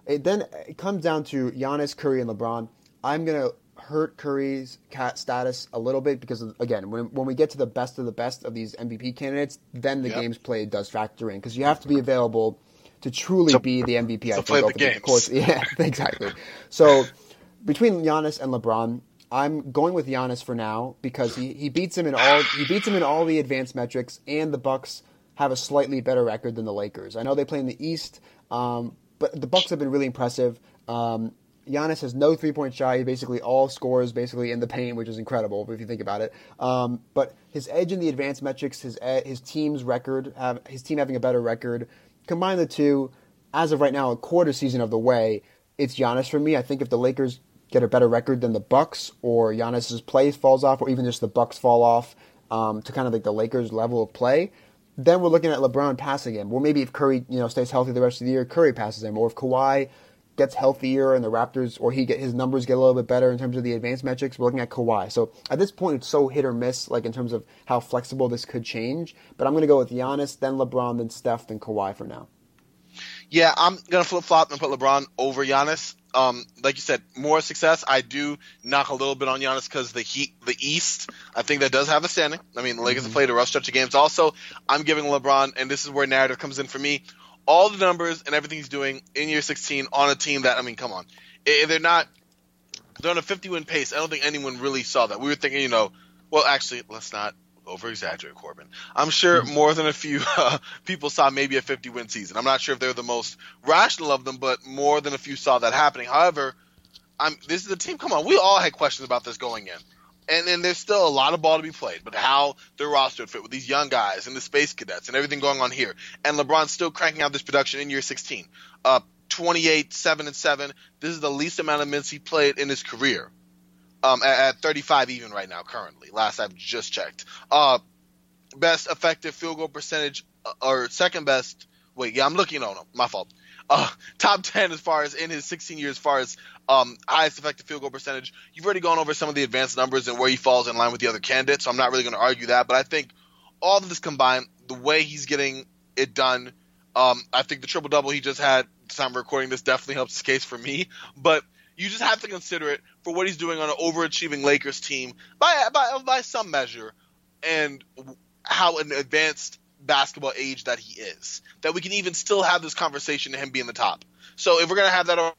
[SPEAKER 1] it then it comes down to Giannis, Curry, and LeBron. I'm gonna hurt Curry's cat status a little bit because again, when when we get to the best of the best of these MVP candidates, then the yep. games played does factor in because you have to be available to truly so, be the MVP.
[SPEAKER 2] I think the games.
[SPEAKER 1] course, yeah, exactly. So between Giannis and LeBron, I'm going with Giannis for now because he, he beats him in all he beats him in all the advanced metrics, and the Bucks have a slightly better record than the Lakers. I know they play in the East, um, but the Bucks have been really impressive. Um, Giannis has no three point shot. He basically all scores basically in the paint, which is incredible if you think about it. Um, but his edge in the advanced metrics, his his team's record, have, his team having a better record, combine the two. As of right now, a quarter season of the way, it's Giannis for me. I think if the Lakers get a better record than the Bucks, or Giannis's play falls off, or even just the Bucks fall off um, to kind of like the Lakers level of play, then we're looking at LeBron passing him. Well, maybe if Curry, you know, stays healthy the rest of the year, Curry passes him, or if Kawhi gets healthier and the Raptors or he get his numbers get a little bit better in terms of the advanced metrics, we're looking at Kawhi. So at this point, it's so hit or miss, like in terms of how flexible this could change. But I'm going to go with Giannis, then LeBron, then Steph, then Kawhi for now.
[SPEAKER 2] Yeah, I'm gonna flip flop and put LeBron over Giannis. Um, like you said, more success. I do knock a little bit on Giannis because the Heat, the East, I think that does have a standing. I mean, the Lakers mm-hmm. have played a rough stretch of games. Also, I'm giving LeBron, and this is where narrative comes in for me all the numbers and everything he's doing in year 16 on a team that I mean, come on, they're not they're on a 50 win pace. I don't think anyone really saw that. We were thinking, you know, well, actually, let's not over exaggerate, Corban. I'm sure mm-hmm. more than a few uh, people saw maybe a 50 win season. I'm not sure if they're the most rational of them, but more than a few saw that happening. However, I'm this is the team. Come on, we all had questions about this going in. And then there's still a lot of ball to be played. But how their roster would fit with these young guys and the space cadets and everything going on here, and LeBron's still cranking out this production in year 16. Uh, 28, seven and seven. This is the least amount of minutes he played in his career. Um, at, at 35 even right now currently. Last I've just checked. Uh, best effective field goal percentage uh, or second best. Wait, yeah, I'm looking. on no, my fault. Uh, top 10 as far as in his 16 years, as far as um, highest effective field goal percentage. You've already gone over some of the advanced numbers and where he falls in line with the other candidates, so I'm not really going to argue that. But I think all of this combined, the way he's getting it done, um, I think the triple double he just had, time recording this, definitely helps his case for me. But you just have to consider it for what he's doing on an overachieving Lakers team by by, by some measure, and how an advanced basketball age that he is. That we can even still have this conversation to him being the top. So if we're gonna have that over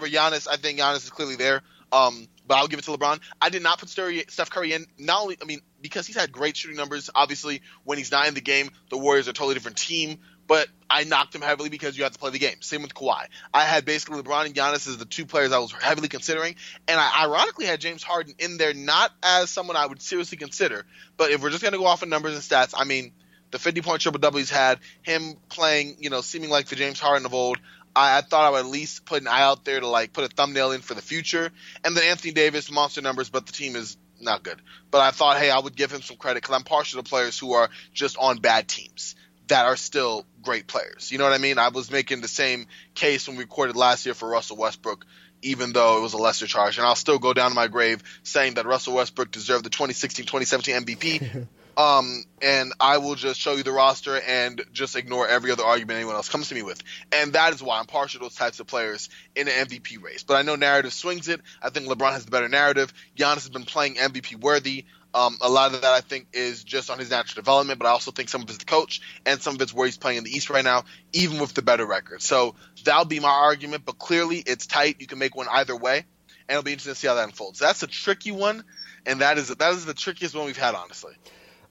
[SPEAKER 2] Giannis, I think Giannis is clearly there. Um, but I'll give it to LeBron. I did not put Steph Curry in. Not only, I mean, because he's had great shooting numbers. Obviously, when he's not in the game, the Warriors are a totally different team. But I knocked him heavily because you have to play the game. Same with Kawhi. I had basically LeBron and Giannis as the two players I was heavily considering, and I ironically had James Harden in there not as someone I would seriously consider. But if we're just gonna go off of numbers and stats, I mean, the 50 point triple double he's had, him playing, you know, seeming like the James Harden of old. I, I, thought I would at least put an eye out there to like put a thumbnail in for the future. And then Anthony Davis, monster numbers, but the team is not good. But I thought, hey, I would give him some credit because I'm partial to players who are just on bad teams that are still great players. You know what I mean? I was making the same case when we recorded last year for Russell Westbrook, even though it was a lesser charge. And I'll still go down to my grave saying that Russell Westbrook deserved the 2016 2017 MVP. Um, and I will just show you the roster and just ignore every other argument anyone else comes to me with. And that is why I'm partial to those types of players in an MVP race. But I know narrative swings it. I think LeBron has the better narrative. Giannis has been playing MVP worthy. Um, a lot of that I think is just on his natural development, but I also think some of it's the coach and some of it's where he's playing in the East right now, even with the better record. So that'll be my argument. But clearly, it's tight. You can make one either way, and it'll be interesting to see how that unfolds. That's a tricky one, and that is that is the trickiest one we've had, honestly.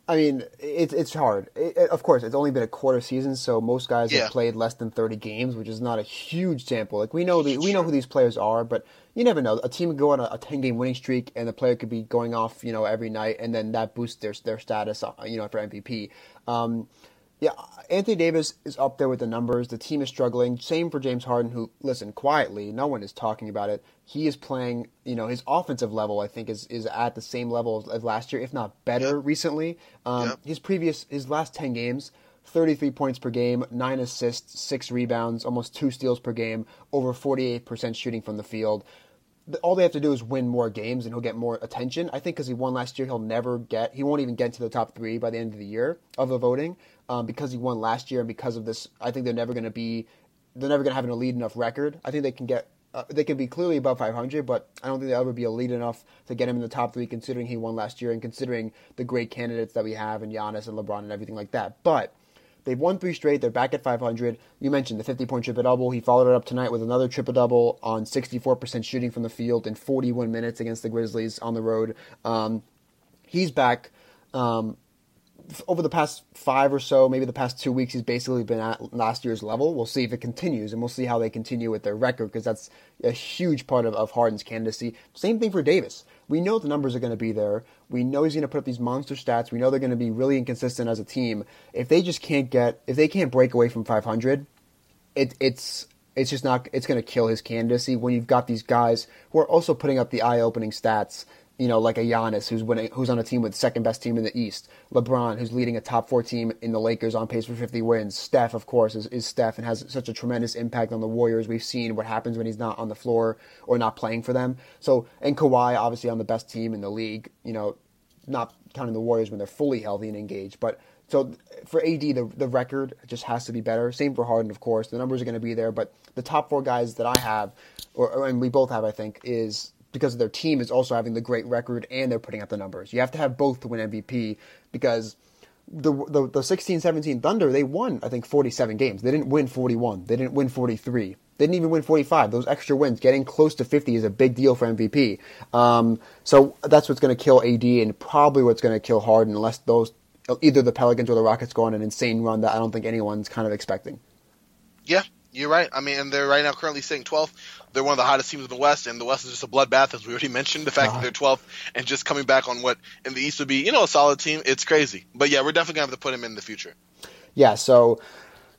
[SPEAKER 1] I mean, it's it's hard. It, of course, it's only been a quarter season, so most guys yeah. have played less than thirty games, which is not a huge sample. Like we know the, we know who these players are, but you never know. A team could go on a, a ten game winning streak, and the player could be going off, you know, every night, and then that boosts their their status, uh, you know, for MVP. Um, yeah, Anthony Davis is up there with the numbers. The team is struggling. Same for James Harden, who, listen, quietly, no one is talking about it. He is playing, you know, his offensive level, I think, is, is at the same level as last year, if not better recently. Um, yep. His previous, his last 10 games, 33 points per game, 9 assists, 6 rebounds, almost 2 steals per game, over 48% shooting from the field all they have to do is win more games and he'll get more attention. I think because he won last year, he'll never get, he won't even get to the top three by the end of the year of the voting um, because he won last year and because of this. I think they're never going to be, they're never going to have an elite enough record. I think they can get, uh, they can be clearly above 500, but I don't think they'll ever be elite enough to get him in the top three considering he won last year and considering the great candidates that we have and Giannis and LeBron and everything like that. But, They've won three straight. They're back at 500. You mentioned the 50 point triple double. He followed it up tonight with another triple double on 64% shooting from the field in 41 minutes against the Grizzlies on the road. Um, he's back. Um, over the past five or so, maybe the past two weeks, he's basically been at last year's level. We'll see if it continues, and we'll see how they continue with their record because that's a huge part of, of Harden's candidacy. Same thing for Davis we know the numbers are going to be there. We know he's going to put up these monster stats. We know they're going to be really inconsistent as a team. If they just can't get, if they can't break away from 500, it, it's it's just not. It's going to kill his candidacy when you've got these guys who are also putting up the eye-opening stats you know, like a Giannis who's winning, who's on a team with second best team in the East. LeBron, who's leading a top four team in the Lakers on pace for 50 wins. Steph, of course, is, is Steph and has such a tremendous impact on the Warriors. We've seen what happens when he's not on the floor or not playing for them. So, and Kawhi, obviously on the best team in the league, you know, not counting the Warriors when they're fully healthy and engaged. But so for AD, the the record just has to be better. Same for Harden, of course. The numbers are going to be there, but the top four guys that I have, or and we both have, I think, is because their team is also having the great record and they're putting up the numbers. You have to have both to win MVP because the, the the 16 17 Thunder they won I think 47 games. They didn't win 41. They didn't win 43. They didn't even win 45. Those extra wins, getting close to 50 is a big deal for MVP. Um, so that's what's going to kill AD and probably what's going to kill Harden unless those either the Pelicans or the Rockets go on an insane run that I don't think anyone's kind of expecting.
[SPEAKER 2] Yeah, You're right. I mean, and they're right now currently sitting 12th. They're one of the hottest teams in the West, and the West is just a bloodbath, as we already mentioned. The fact
[SPEAKER 1] God.
[SPEAKER 2] that uh-huh. they're 12th and just coming back on what in the East would be, you know, a solid team. It's crazy. But yeah, we're definitely gonna have to put them in the future.
[SPEAKER 1] Yeah, so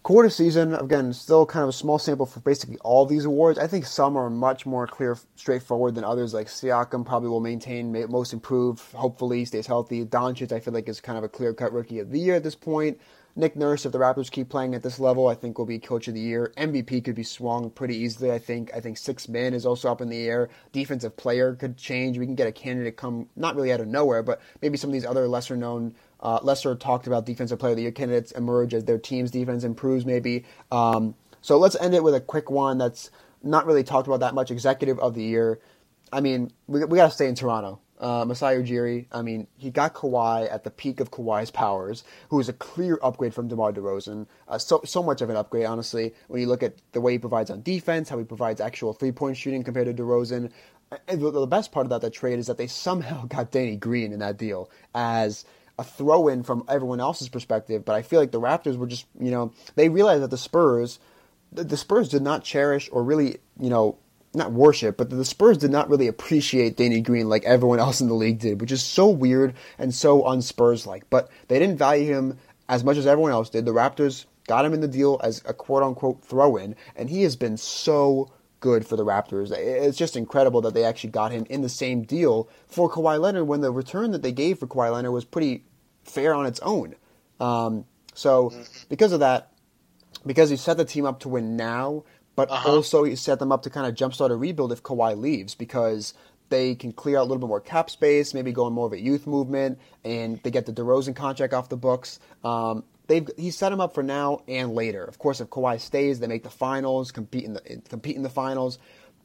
[SPEAKER 1] quarter season again, still kind of a small sample for basically all these awards. I think some are much more clear, straightforward than others. Like Siakam probably will maintain most improved. Hopefully, stays healthy. Doncic, I feel like is kind of a clear cut rookie of the year at this point. Nick Nurse, if the Raptors keep playing at this level, I think will be coach of the year. MVP could be swung pretty easily. I think. I think six man is also up in the air. Defensive player could change. We can get a candidate come not really out of nowhere, but maybe some of these other lesser known uh, lesser talked about defensive player of the year candidates emerge as their team's defense improves, maybe. Um, so let's end it with a quick one that's not really talked about that much. Executive of the year. I mean, we, we got to stay in Toronto. Uh, Masai Ujiri, I mean, he got Kawhi at the peak of Kawhi's powers, who is a clear upgrade from DeMar DeRozan. Uh, so, so much of an upgrade, honestly, when you look at the way he provides on defense, how he provides actual three point shooting compared to DeRozan. And the, the best part about that trade is that they somehow got Danny Green in that deal as a throw in from everyone else's perspective. But I feel like the Raptors were just, you know, they realized that the Spurs, the, the Spurs did not cherish or really, you know, not worship, but the Spurs did not really appreciate Danny Green like everyone else in the league did, which is so weird and so unspurs like. But they didn't value him as much as everyone else did. The Raptors got him in the deal as a quote unquote throw in, and he has been so good for the Raptors. It's just incredible that they actually got him in the same deal for Kawhi Leonard when the return that they gave for Kawhi Leonard was pretty fair on its own. Um, so because of that, because he set the team up to win now, but
[SPEAKER 2] Uh-huh.
[SPEAKER 1] also he set them up to kind of jumpstart a rebuild if Kawhi leaves because they can clear out a little bit more cap space, maybe go in more of a youth movement, and they get the DeRozan contract off the books. Um, they've he set them up for now and later. Of course, if Kawhi stays, they make the finals, compete in the compete in the finals.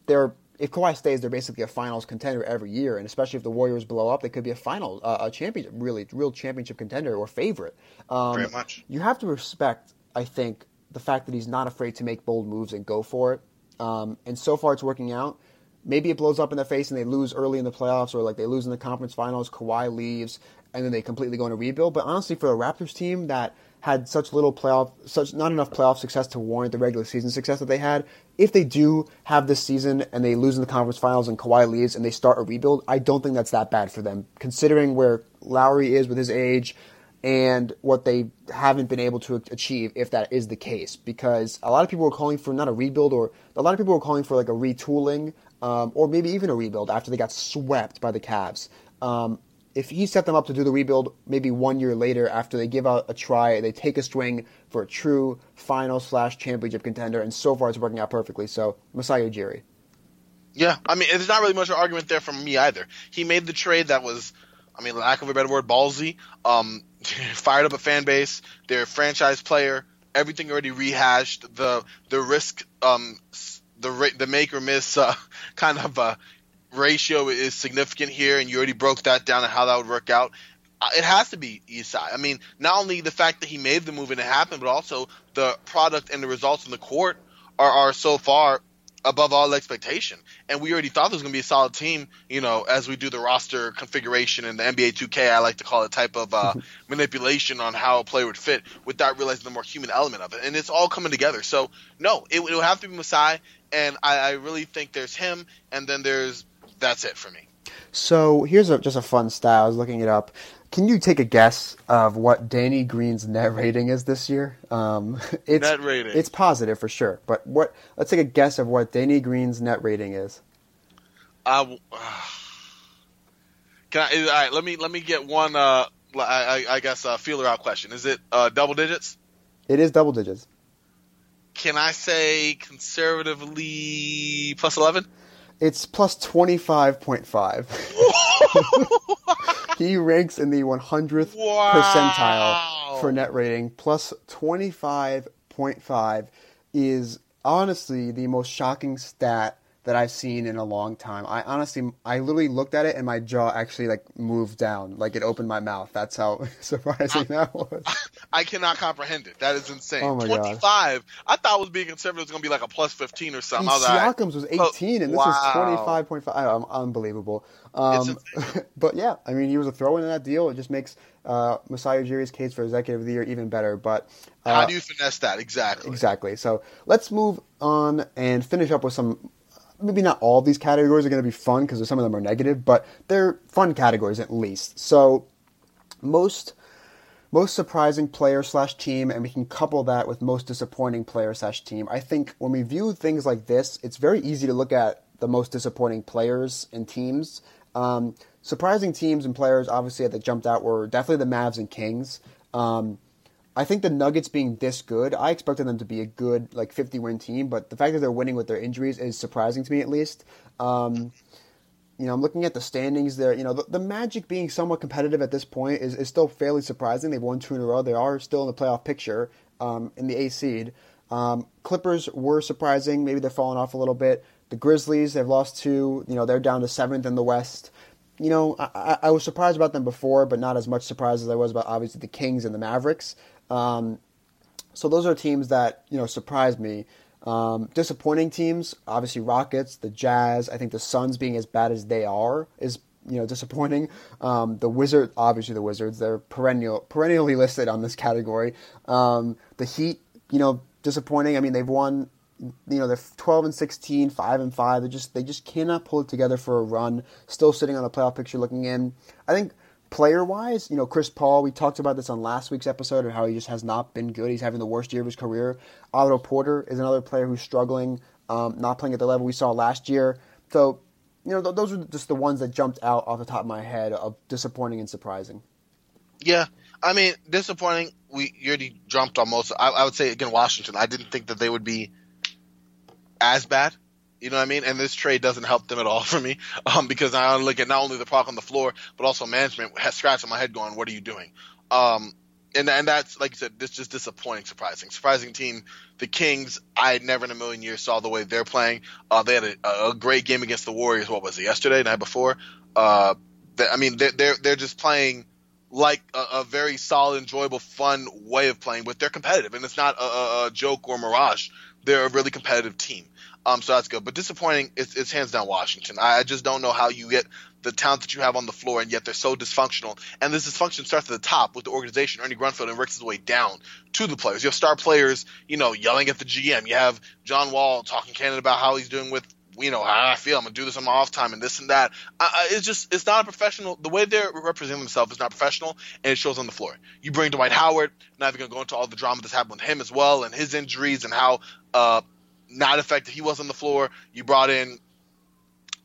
[SPEAKER 1] They're if Kawhi stays, they're basically a finals contender every year, and especially if the Warriors blow up, they could be a final, uh, a championship, really real championship contender or favorite. Um,
[SPEAKER 2] Very much.
[SPEAKER 1] You have to respect, I think, the fact that he's not afraid to make bold moves and go for it. Um, and so far, it's working out. Maybe it blows up in their face and they lose early in the playoffs, or like they lose in the conference finals. Kawhi leaves, and then they completely go into rebuild. But honestly, for a Raptors team that had such little playoff, such not enough playoff success to warrant the regular season success that they had, if they do have this season and they lose in the conference finals and Kawhi leaves and they start a rebuild, I don't think that's that bad for them, considering where Lowry is with his age and what they haven't been able to achieve if that is the case because a lot of people were calling for not a rebuild or a lot of people were calling for like a retooling um, or maybe even a rebuild after they got swept by the Cavs. Um, if he set them up to do the rebuild maybe one year later after they give out a try, they take a swing for a true final slash championship contender, and so far it's working out perfectly. So Masai Ujiri.
[SPEAKER 2] Yeah, I mean, there's not really much argument there from me either. He made the trade that was, I mean, lack of a better word, ballsy. Um, fired up a fan base. They're a franchise player. Everything already rehashed. The the risk, um, the the make or miss uh, kind of uh, ratio is significant here, and you already broke that down and how that would work out. Uh, It has to be Isai. I mean, not only the fact that he made the move and it happened, but also the product and the results in the court are, are so far above all expectation. And we already thought there was going to be a solid team, you know, as we do the roster configuration and the NBA 2K, I like to call it type of uh, manipulation on how a player would fit without realizing the more human element of it. And it's all coming together. So, no, it, it would have to be Masai. And I, I really think there's him, and then there's that's it for me.
[SPEAKER 1] So here's a, just a fun stat. I was looking it up. Can you take a guess of what Danny Green's net rating is this year? Um, it's,
[SPEAKER 2] Net rating.
[SPEAKER 1] It's positive for sure. But what? Let's take a guess of what Danny Green's net rating is.
[SPEAKER 2] Uh, can I? All right, let me let me get one. Uh, I, I, I guess a feeler out question. Is it uh, double digits?
[SPEAKER 1] It is double digits.
[SPEAKER 2] Can I say conservatively plus eleven?
[SPEAKER 1] It's plus twenty five point five. he ranks in the one hundredth percentile for net rating. Plus twenty five point five is honestly the most shocking stat that I've seen in a long time. I honestly, I literally looked at it and my jaw actually like moved down, like it opened my mouth. That's how surprising I, that was.
[SPEAKER 2] I cannot comprehend it. That is insane.
[SPEAKER 1] Oh my
[SPEAKER 2] 25. God. I thought was being conservative was going to be like a plus 15 or something. I
[SPEAKER 1] was Siakam's like, was 18 and this wow. is 25.5. unbelievable. Um, but yeah, I mean, he was a throw in that deal. It just makes uh, Masai Ujiri's case for executive of the year even better. But
[SPEAKER 2] uh, how do you finesse that exactly?
[SPEAKER 1] Exactly. So let's move on and finish up with some. Maybe not all of these categories are going to be fun because some of them are negative, but they're fun categories at least. So most most surprising player slash team, and we can couple that with most disappointing player slash team. I think when we view things like this, it's very easy to look at the most disappointing players and teams. Um, surprising teams and players, obviously, that jumped out were definitely the Mavs and Kings. Um, I think the Nuggets being this good, I expected them to be a good, like, 50 win team, but the fact that they're winning with their injuries is surprising to me, at least. Um, you know, I'm looking at the standings there. You know, the, the, Magic being somewhat competitive at this point is, is still fairly surprising. They've won two in a row. They are still in the playoff picture um, in the A seed. Um, Clippers were surprising. Maybe they're falling off a little bit. The Grizzlies, they've lost two. You know, they're down to seventh in the West you know, I, I, was surprised about them before, but not as much surprised as I was about obviously the Kings and the Mavericks. Um, so those are teams that you know surprised me. Um, disappointing teams, obviously Rockets, the Jazz. I think the Suns being as bad as they are is you know disappointing. Um, the Wizards, obviously the Wizards, they're perennial perennially listed on this category. Um, the Heat, you know, disappointing. I mean, they've won you know they're 12 and 16 5 and 5 they just they just cannot pull it together for a run still sitting on the playoff picture looking in i think player wise you know chris paul we talked about this on last week's episode of how he just has not been good. He's having the worst year of his career. Otto porter is another player who's struggling um, not playing at the level we saw last year. So you know th- those are just the ones that jumped out off the top of my head of disappointing and surprising.
[SPEAKER 2] Yeah. I mean disappointing we you already jumped on most I, I would say again washington. I didn't think that they would be as bad. You know what I mean? And this trade doesn't help them at all for me um, because I look at not only the product on the floor, but also management has scratched my head going, what are you doing? Um, and, and that's, like you said, this just disappointing, surprising. Surprising team. The Kings, I never in a million years saw the way they're playing. Uh, they had a, a, great game against the Warriors. What was it, yesterday, night before? Uh, they, I mean, they're, they're, they're just playing like a, a, very solid, enjoyable, fun way of playing, but they're competitive, and it's not a, a, joke or mirage. They're a really competitive team. Um, so that's good. But disappointing, it's, it's hands down Washington. I, I, just don't know how you get the talent that you have on the floor, and yet they're so dysfunctional. And this dysfunction starts at the top with the organization. Ernie Grunfeld and works his way down to the players. You have star players, you know, yelling at the GM. You have John Wall talking candid about how he's doing with you know how I feel. I'm gonna do this on my off time and this and that. I, I, it's just it's not a professional. The way they're representing themselves is not professional, and it shows on the floor. You bring Dwight Howard. Not even gonna go into all the drama that's happened with him as well, and his injuries and how uh, not effective he was on the floor. You brought in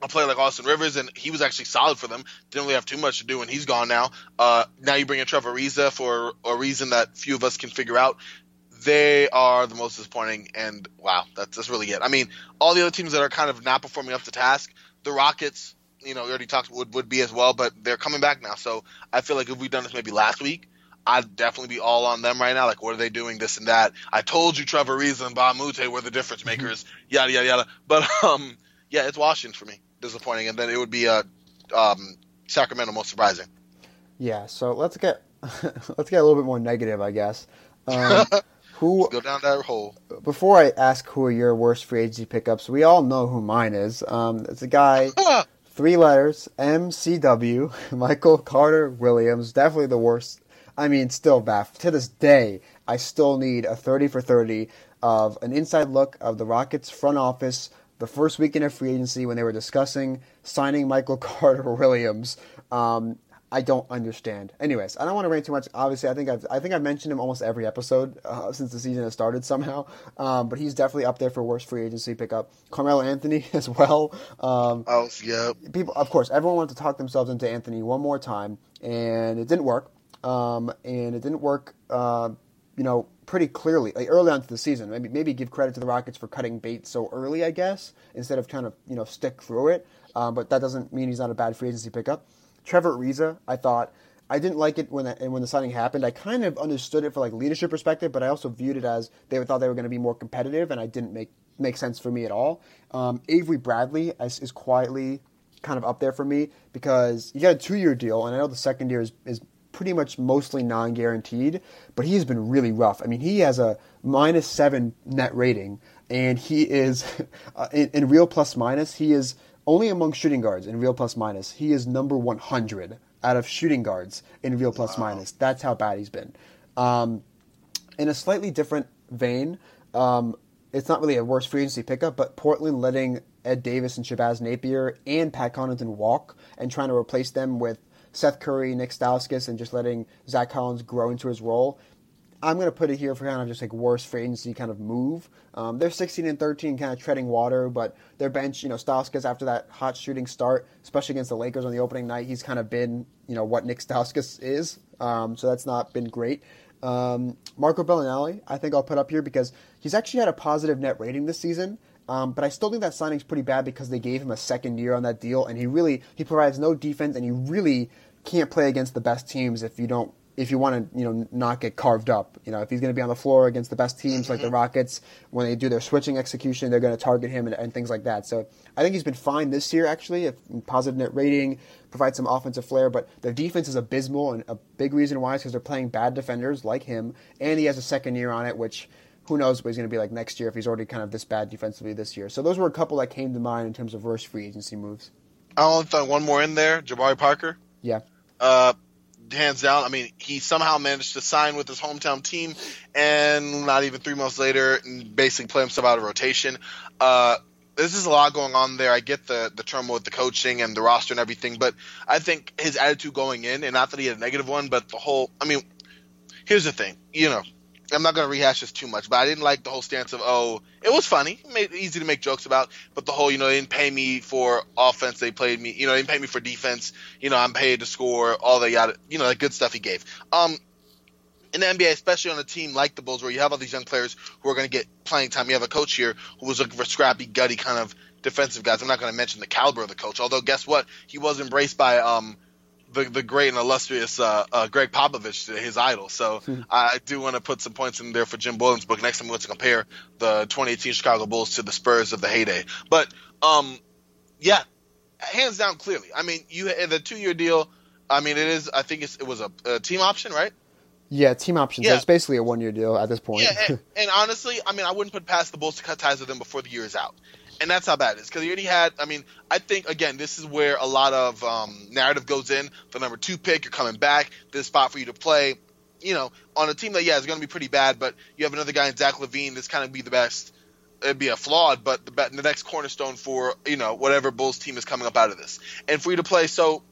[SPEAKER 2] a player like Austin Rivers, and he was actually solid for them. Didn't really have too much to do, and he's gone now. Uh, now you bring in Trevor Ariza for a reason that few of us can figure out. They are the most disappointing, and wow, that's, that's really it. I mean, all the other teams that are kind of not performing up to task, the Rockets, you know, we already talked would would be as well, but they're coming back now. So I feel like if we'd done this maybe last week, I'd definitely be all on them right now. Like, what are they doing? This and that. I told you Trevor Ariza and Moute were the difference mm-hmm. makers. yada yada yada. But um, yeah, it's Washington for me. Disappointing, and then it would be uh, um, Sacramento most surprising.
[SPEAKER 1] Yeah. So let's get let's get a little bit more negative, I guess. Um, who
[SPEAKER 2] let's go down that hole?
[SPEAKER 1] Before I ask who are your worst free agency pickups, we all know who mine is. Um, it's a guy. three letters, MCW, Michael Carter Williams, definitely the worst I mean, still, Baff, to this day, I still need a 30 for 30 of an inside look of the Rockets front office the first weekend of free agency when they were discussing signing Michael Carter Williams. Um, I don't understand. Anyways, I don't want to rant too much. Obviously, I think I've I think I've mentioned him almost every episode uh, since the season has started somehow. Um, but he's definitely up there for worst free agency pickup. Carmelo Anthony as well. Um,
[SPEAKER 2] oh yeah.
[SPEAKER 1] People, of course, everyone wanted to talk themselves into Anthony one more time, and it didn't work um, and it didn't work. Uh, you know, pretty clearly, like early on to the season. Maybe maybe give credit to the Rockets for cutting bait so early, I guess, instead of kind of you know stick through it. Um, but that doesn't mean he's not a bad free agency pickup. Trevor Ariza, I thought I didn't like it when the, when the signing happened. I kind of understood it for like leadership perspective, but I also viewed it as they thought they were going to be more competitive, and I didn't make make sense for me at all. Um, Avery Bradley is, is, quietly kind of up there for me because you got a two year deal, and I know the second year is, is pretty much mostly non guaranteed, but he's been really rough. I mean, he has a minus seven net rating, and he is uh, in, in real plus minus. He is only among shooting guards in real plus minus. He is number 100 out of shooting guards in real plus wow. minus. That's how bad he's been. Um, in a slightly different vein, um, it's not really a worse free agency pickup, but Portland letting Ed Davis and Shabazz Napier and Pat Connaughton walk and trying to replace them with Seth Curry, Nick Stauskas, and just letting Zach Collins grow into his role. I'm going to put it here for kind of just like worse free agency kind of move. Um, they're 16 and 13, kind of treading water, but their bench, you know, Stauskas after that hot shooting start, especially against the Lakers on the opening night, he's kind of been, you know, what Nick Stauskas is. Um, so that's not been great. Um, Marco Belinelli, I think I'll put up here because he's actually had a positive net rating this season. Um, but I still think that signing's pretty bad because they gave him a second year on that deal, and he really he provides no defense, and he really can't play against the best teams if you don't if you want to, you know, not get carved up. You know, if he's going to be on the floor against the best teams like the mm-hmm. Rockets, when they do their switching execution, they're going to target him and, and, things like that. So I think he's been fine this year, actually. positive net rating, provides some offensive flair, but their defense is abysmal, and a big reason why is because they're playing bad defenders like him, and he has a second year on it, which who knows what he's going to be like next year if he's already kind of this bad defensively this year. So those were a couple that came to mind in terms of worst free agency moves.
[SPEAKER 2] I'll throw one more in there, Jabari Parker.
[SPEAKER 1] Yeah.
[SPEAKER 2] Uh, hands down. I mean, he somehow managed to sign with his hometown team, and not even three months later, basically play himself out of rotation. Uh, this is a lot going on there. I get the the turmoil with the coaching and the roster and everything, but I think his attitude going in, and not that he had a negative one, but the whole. I mean, here's the thing. You know, I'm not going to rehash this too much, but I didn't like the whole stance of oh, it was funny, made easy to make jokes about, but the whole you know they didn't pay me for offense, they played me, you know, they didn't pay me for defense, you know, I'm paid to score, all the yada, you know, the good stuff he gave. Um, in the NBA, especially on a team like the Bulls, where you have all these young players who are going to get playing time, you have a coach here who was looking for scrappy, gutty kind of defensive guys. I'm not going to mention the caliber of the coach, although guess what, he was embraced by um the the great and illustrious uh, uh, Gregg Popovich, his idol. So hmm. I do want to put some points in there for Jim Boylen's book next time we want to compare the 2018 Chicago Bulls to the Spurs of the heyday. But um, yeah, hands down, clearly. I mean, you the two year deal. I mean, it is. I think it was a, a, team option, right?
[SPEAKER 1] Yeah, team options. Yeah. It's basically a one year deal at this point.
[SPEAKER 2] Yeah, and, and honestly, I mean, I wouldn't put past the Bulls to cut ties with them before the year is out and that's how bad it is because he already had. I mean, I think again, this is where a lot of um, narrative goes in. The number two pick, you're coming back. This spot for you to play. You know, on a team that yeah is going to be pretty bad, but you have another guy in Zach LaVine that's kind of be the best. It'd be a flawed, but the, the next cornerstone for you know whatever Bulls team is coming up out of this, and for you to play so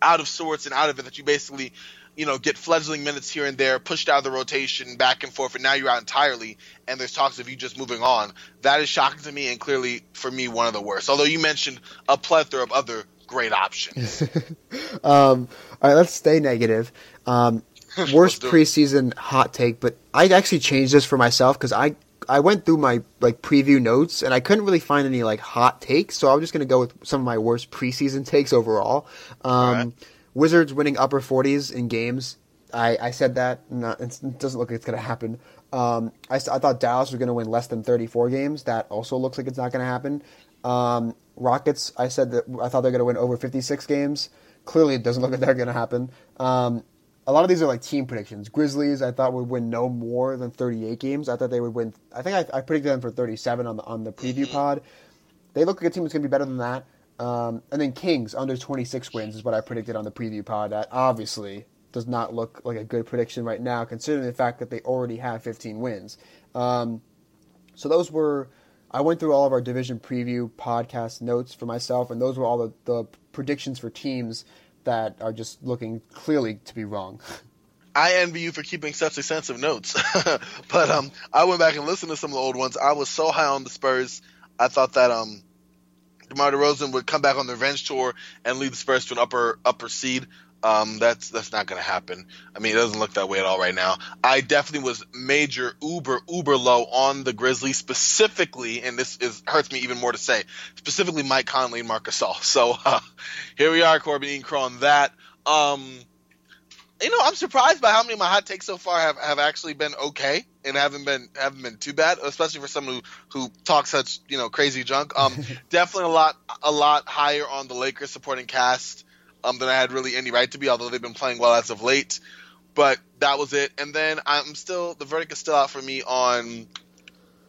[SPEAKER 2] out of sorts and out of it that you basically you know, get fledgling minutes here and there, pushed out of the rotation, back and forth, and now you're out entirely, and there's talks of you just moving on. That is shocking to me, and clearly for me one of the worst. Although you mentioned a plethora of other great options.
[SPEAKER 1] um, all right, let's stay negative. Um, worst preseason hot take, but I actually changed this for myself because I I went through my like preview notes and I couldn't really find any like hot takes, so I'm just gonna go with some of my worst preseason takes overall. Um, Wizards winning upper 40s in games. I, I said that. Not, it doesn't look like it's going to happen. Um, I, I thought Dallas was going to win less than 34 games. That also looks like it's not going to happen. Um, Rockets, I said that I thought they're going to win over 56 games. Clearly, it doesn't look like they're going to happen. Um, a lot of these are like team predictions. Grizzlies, I thought would win no more than 38 games. I thought they would win. I think I, I predicted them for 37 on the on the preview pod. They look like a team that's going to be better than that. Um, and then Kings under 26 wins is what I predicted on the preview pod. That obviously does not look like a good prediction right now, considering the fact that they already have 15 wins. Um, so those were. I went through all of our division preview podcast notes for myself, and those were all the, the predictions for teams that are just looking clearly to be wrong.
[SPEAKER 2] I envy you for keeping such extensive notes. but um, I went back and listened to some of the old ones. I was so high on the Spurs. I thought that um, DeMar DeRozan would come back on the revenge tour and lead the Spurs to an upper upper seed. Um, that's that's not going to happen. I mean, it doesn't look that way at all right now. I definitely was major uber uber low on the Grizzlies specifically, and this is hurts me even more to say specifically Mike Conley and Marc Gasol. So uh, here we are, Corban Eaton Crow on that. Um, you know, I'm surprised by how many of my hot takes so far have, have actually been okay and haven't been haven't been too bad, especially for someone who who talks such you know crazy junk. Um, definitely a lot a lot higher on the Lakers supporting cast um than I had really any right to be, although they've been playing well as of late. But that was it, and then I'm still the verdict is still out for me on.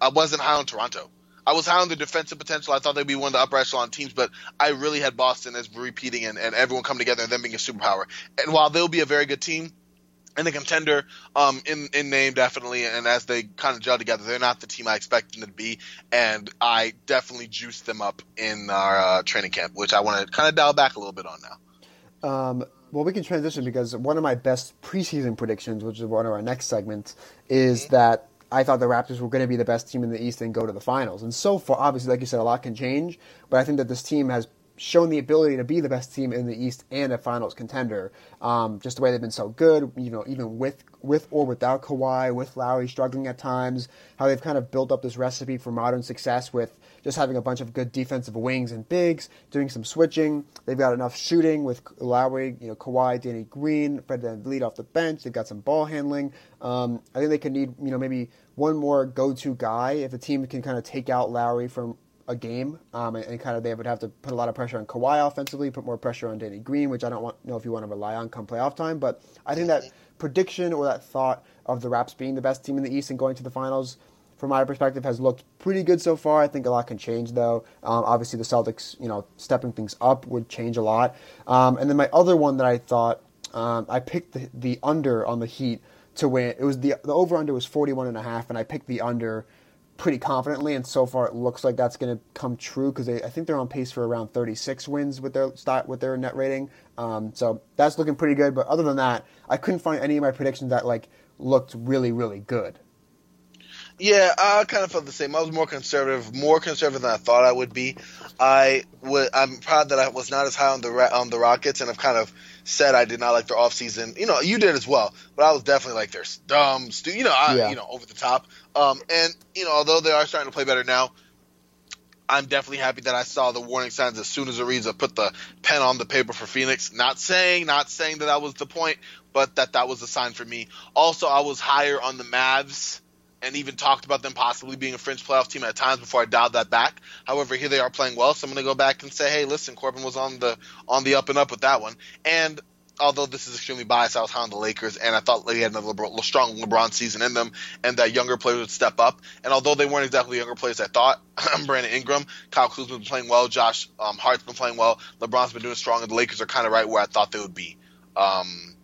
[SPEAKER 2] I wasn't high on Toronto. I was high on the defensive potential. I thought they'd be one of the upper echelon teams, but I really had Boston as repeating and, and everyone coming together and them being a superpower. And while they'll be a very good team, and a contender um, in in name definitely, and as they kind of gel together, they're not the team I expected them to be, and I definitely juiced them up in our uh, training camp, which I want to kind of dial back a little bit on now.
[SPEAKER 1] Um, well, we can transition because one of my best preseason predictions, which is one of our next segments, is mm-hmm. that I thought the Raptors were going to be the best team in the East and go to the finals. And so far, obviously, like you said, a lot can change, but I think that this team has shown the ability to be the best team in the East and a Finals contender. Um, just the way they've been so good, you know, even with with or without Kawhi, with Lowry struggling at times, how they've kind of built up this recipe for modern success with just having a bunch of good defensive wings and bigs, doing some switching. They've got enough shooting with Lowry, you know, Kawhi, Danny Green, Fred VanVleet off the bench. They've got some ball handling. Um, I think they could need, you know, maybe one more go-to guy if the team can kind of take out Lowry from a game, um, and, and, kind of they would have to put a lot of pressure on Kawhi offensively, put more pressure on Danny Green, which I don't want, know if you want to rely on come playoff time. But I think that prediction or that thought of the Raps being the best team in the East and going to the finals, from my perspective, has looked pretty good so far. I think a lot can change though. Um, obviously, the Celtics, you know, stepping things up would change a lot. Um, and then my other one that I thought um, I picked the, the under on the Heat to win. It was the the over under was 41 and a half, and I picked the under pretty confidently, and so far it looks like that's going to come true because I think they're on pace for around 36 wins with their start with their net rating. Um, so that's looking pretty good. But other than that, I couldn't find any of my predictions that like looked really really good.
[SPEAKER 2] Yeah, I kind of felt the same. I was more conservative, more conservative than I thought I would be. I would. I'm proud that I was not as high on the on the Rockets, and I've kind of said I did not like their offseason. You know, you did as well, but I was definitely like they're dumb, stu- you know, I, yeah. you know, over the top. Um, and you know, although they are starting to play better now, I'm definitely happy that I saw the warning signs as soon as Ariza put the pen on the paper for Phoenix. Not saying, not saying that that was the point, but that that was a sign for me. Also, I was higher on the Mavs and even talked about them possibly being a fringe playoff team at times before I dialed that back. However, here they are playing well, so I'm going to go back and say, hey, listen, Corban was on the on the up and up with that one. And although this is extremely biased, I was high on the Lakers, and I thought they had another LeBron, strong LeBron season in them, and that younger players would step up. And although they weren't exactly younger players, I thought Brandon Ingram, Kyle Kuzma's been playing well, Josh um, Hart's been playing well, LeBron's been doing strong, and the Lakers are kind of right where I thought they would be, um,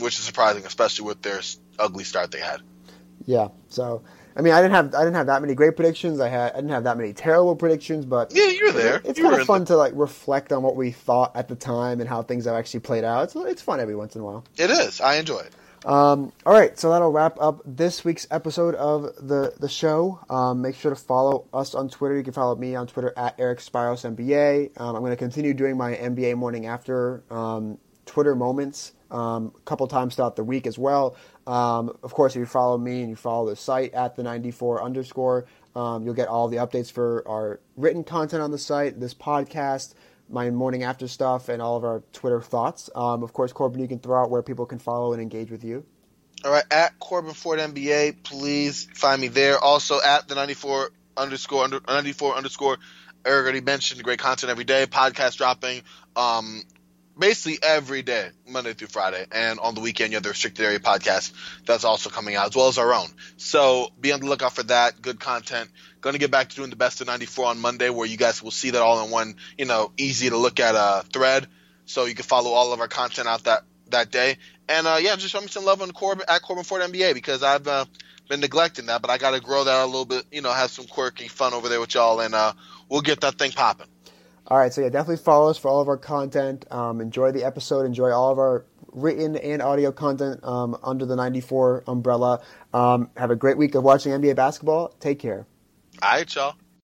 [SPEAKER 2] which is surprising, especially with their ugly start they had.
[SPEAKER 1] Yeah. So I mean, I didn't have I didn't have that many great predictions. I had I didn't have that many terrible predictions, but
[SPEAKER 2] yeah, you're there.
[SPEAKER 1] It's
[SPEAKER 2] you
[SPEAKER 1] kind of fun the... to like reflect on what we thought at the time and how things have actually played out. It's it's fun every once in a while.
[SPEAKER 2] It is. I enjoy it.
[SPEAKER 1] Um, all right, so that'll wrap up this week's episode of the the show. Um, make sure to follow us on Twitter. You can follow me on Twitter at Eric Spyros NBA. Um, I'm going to continue doing my NBA morning after um, Twitter moments um, a couple times throughout the week as well. Um, of course, if you follow me and you follow the site at the 94 underscore, um, you'll get all the updates for our written content on the site, this podcast, my morning after stuff, and all of our Twitter thoughts. Um, of course, Corban, you can throw out where people can follow and engage with you.
[SPEAKER 2] All right, at Corban Ford NBA, please find me there. Also at the 94 underscore under, 94 underscore. Eric already mentioned great content every day, podcast dropping. Um, basically every day, Monday through Friday, and on the weekend you have the Restricted Area podcast that's also coming out, as well as our own. So be on the lookout for that. Good content. Going to get back to doing the best of '94 on Monday, where you guys will see that all in one, you know, easy to look at a uh, thread. So you can follow all of our content out that that day. And uh, yeah, just show me some love on Corban at Corban Ford NBA because I've uh, been neglecting that, but I got to grow that a little bit. You know, have some quirky fun over there with y'all, and uh, we'll get that thing popping.
[SPEAKER 1] All right, so yeah, definitely follow us for all of our content. Um, enjoy the episode. Enjoy all of our written and audio content um, under the 94 umbrella. Um, have a great week of watching NBA basketball. Take care.
[SPEAKER 2] All right, y'all.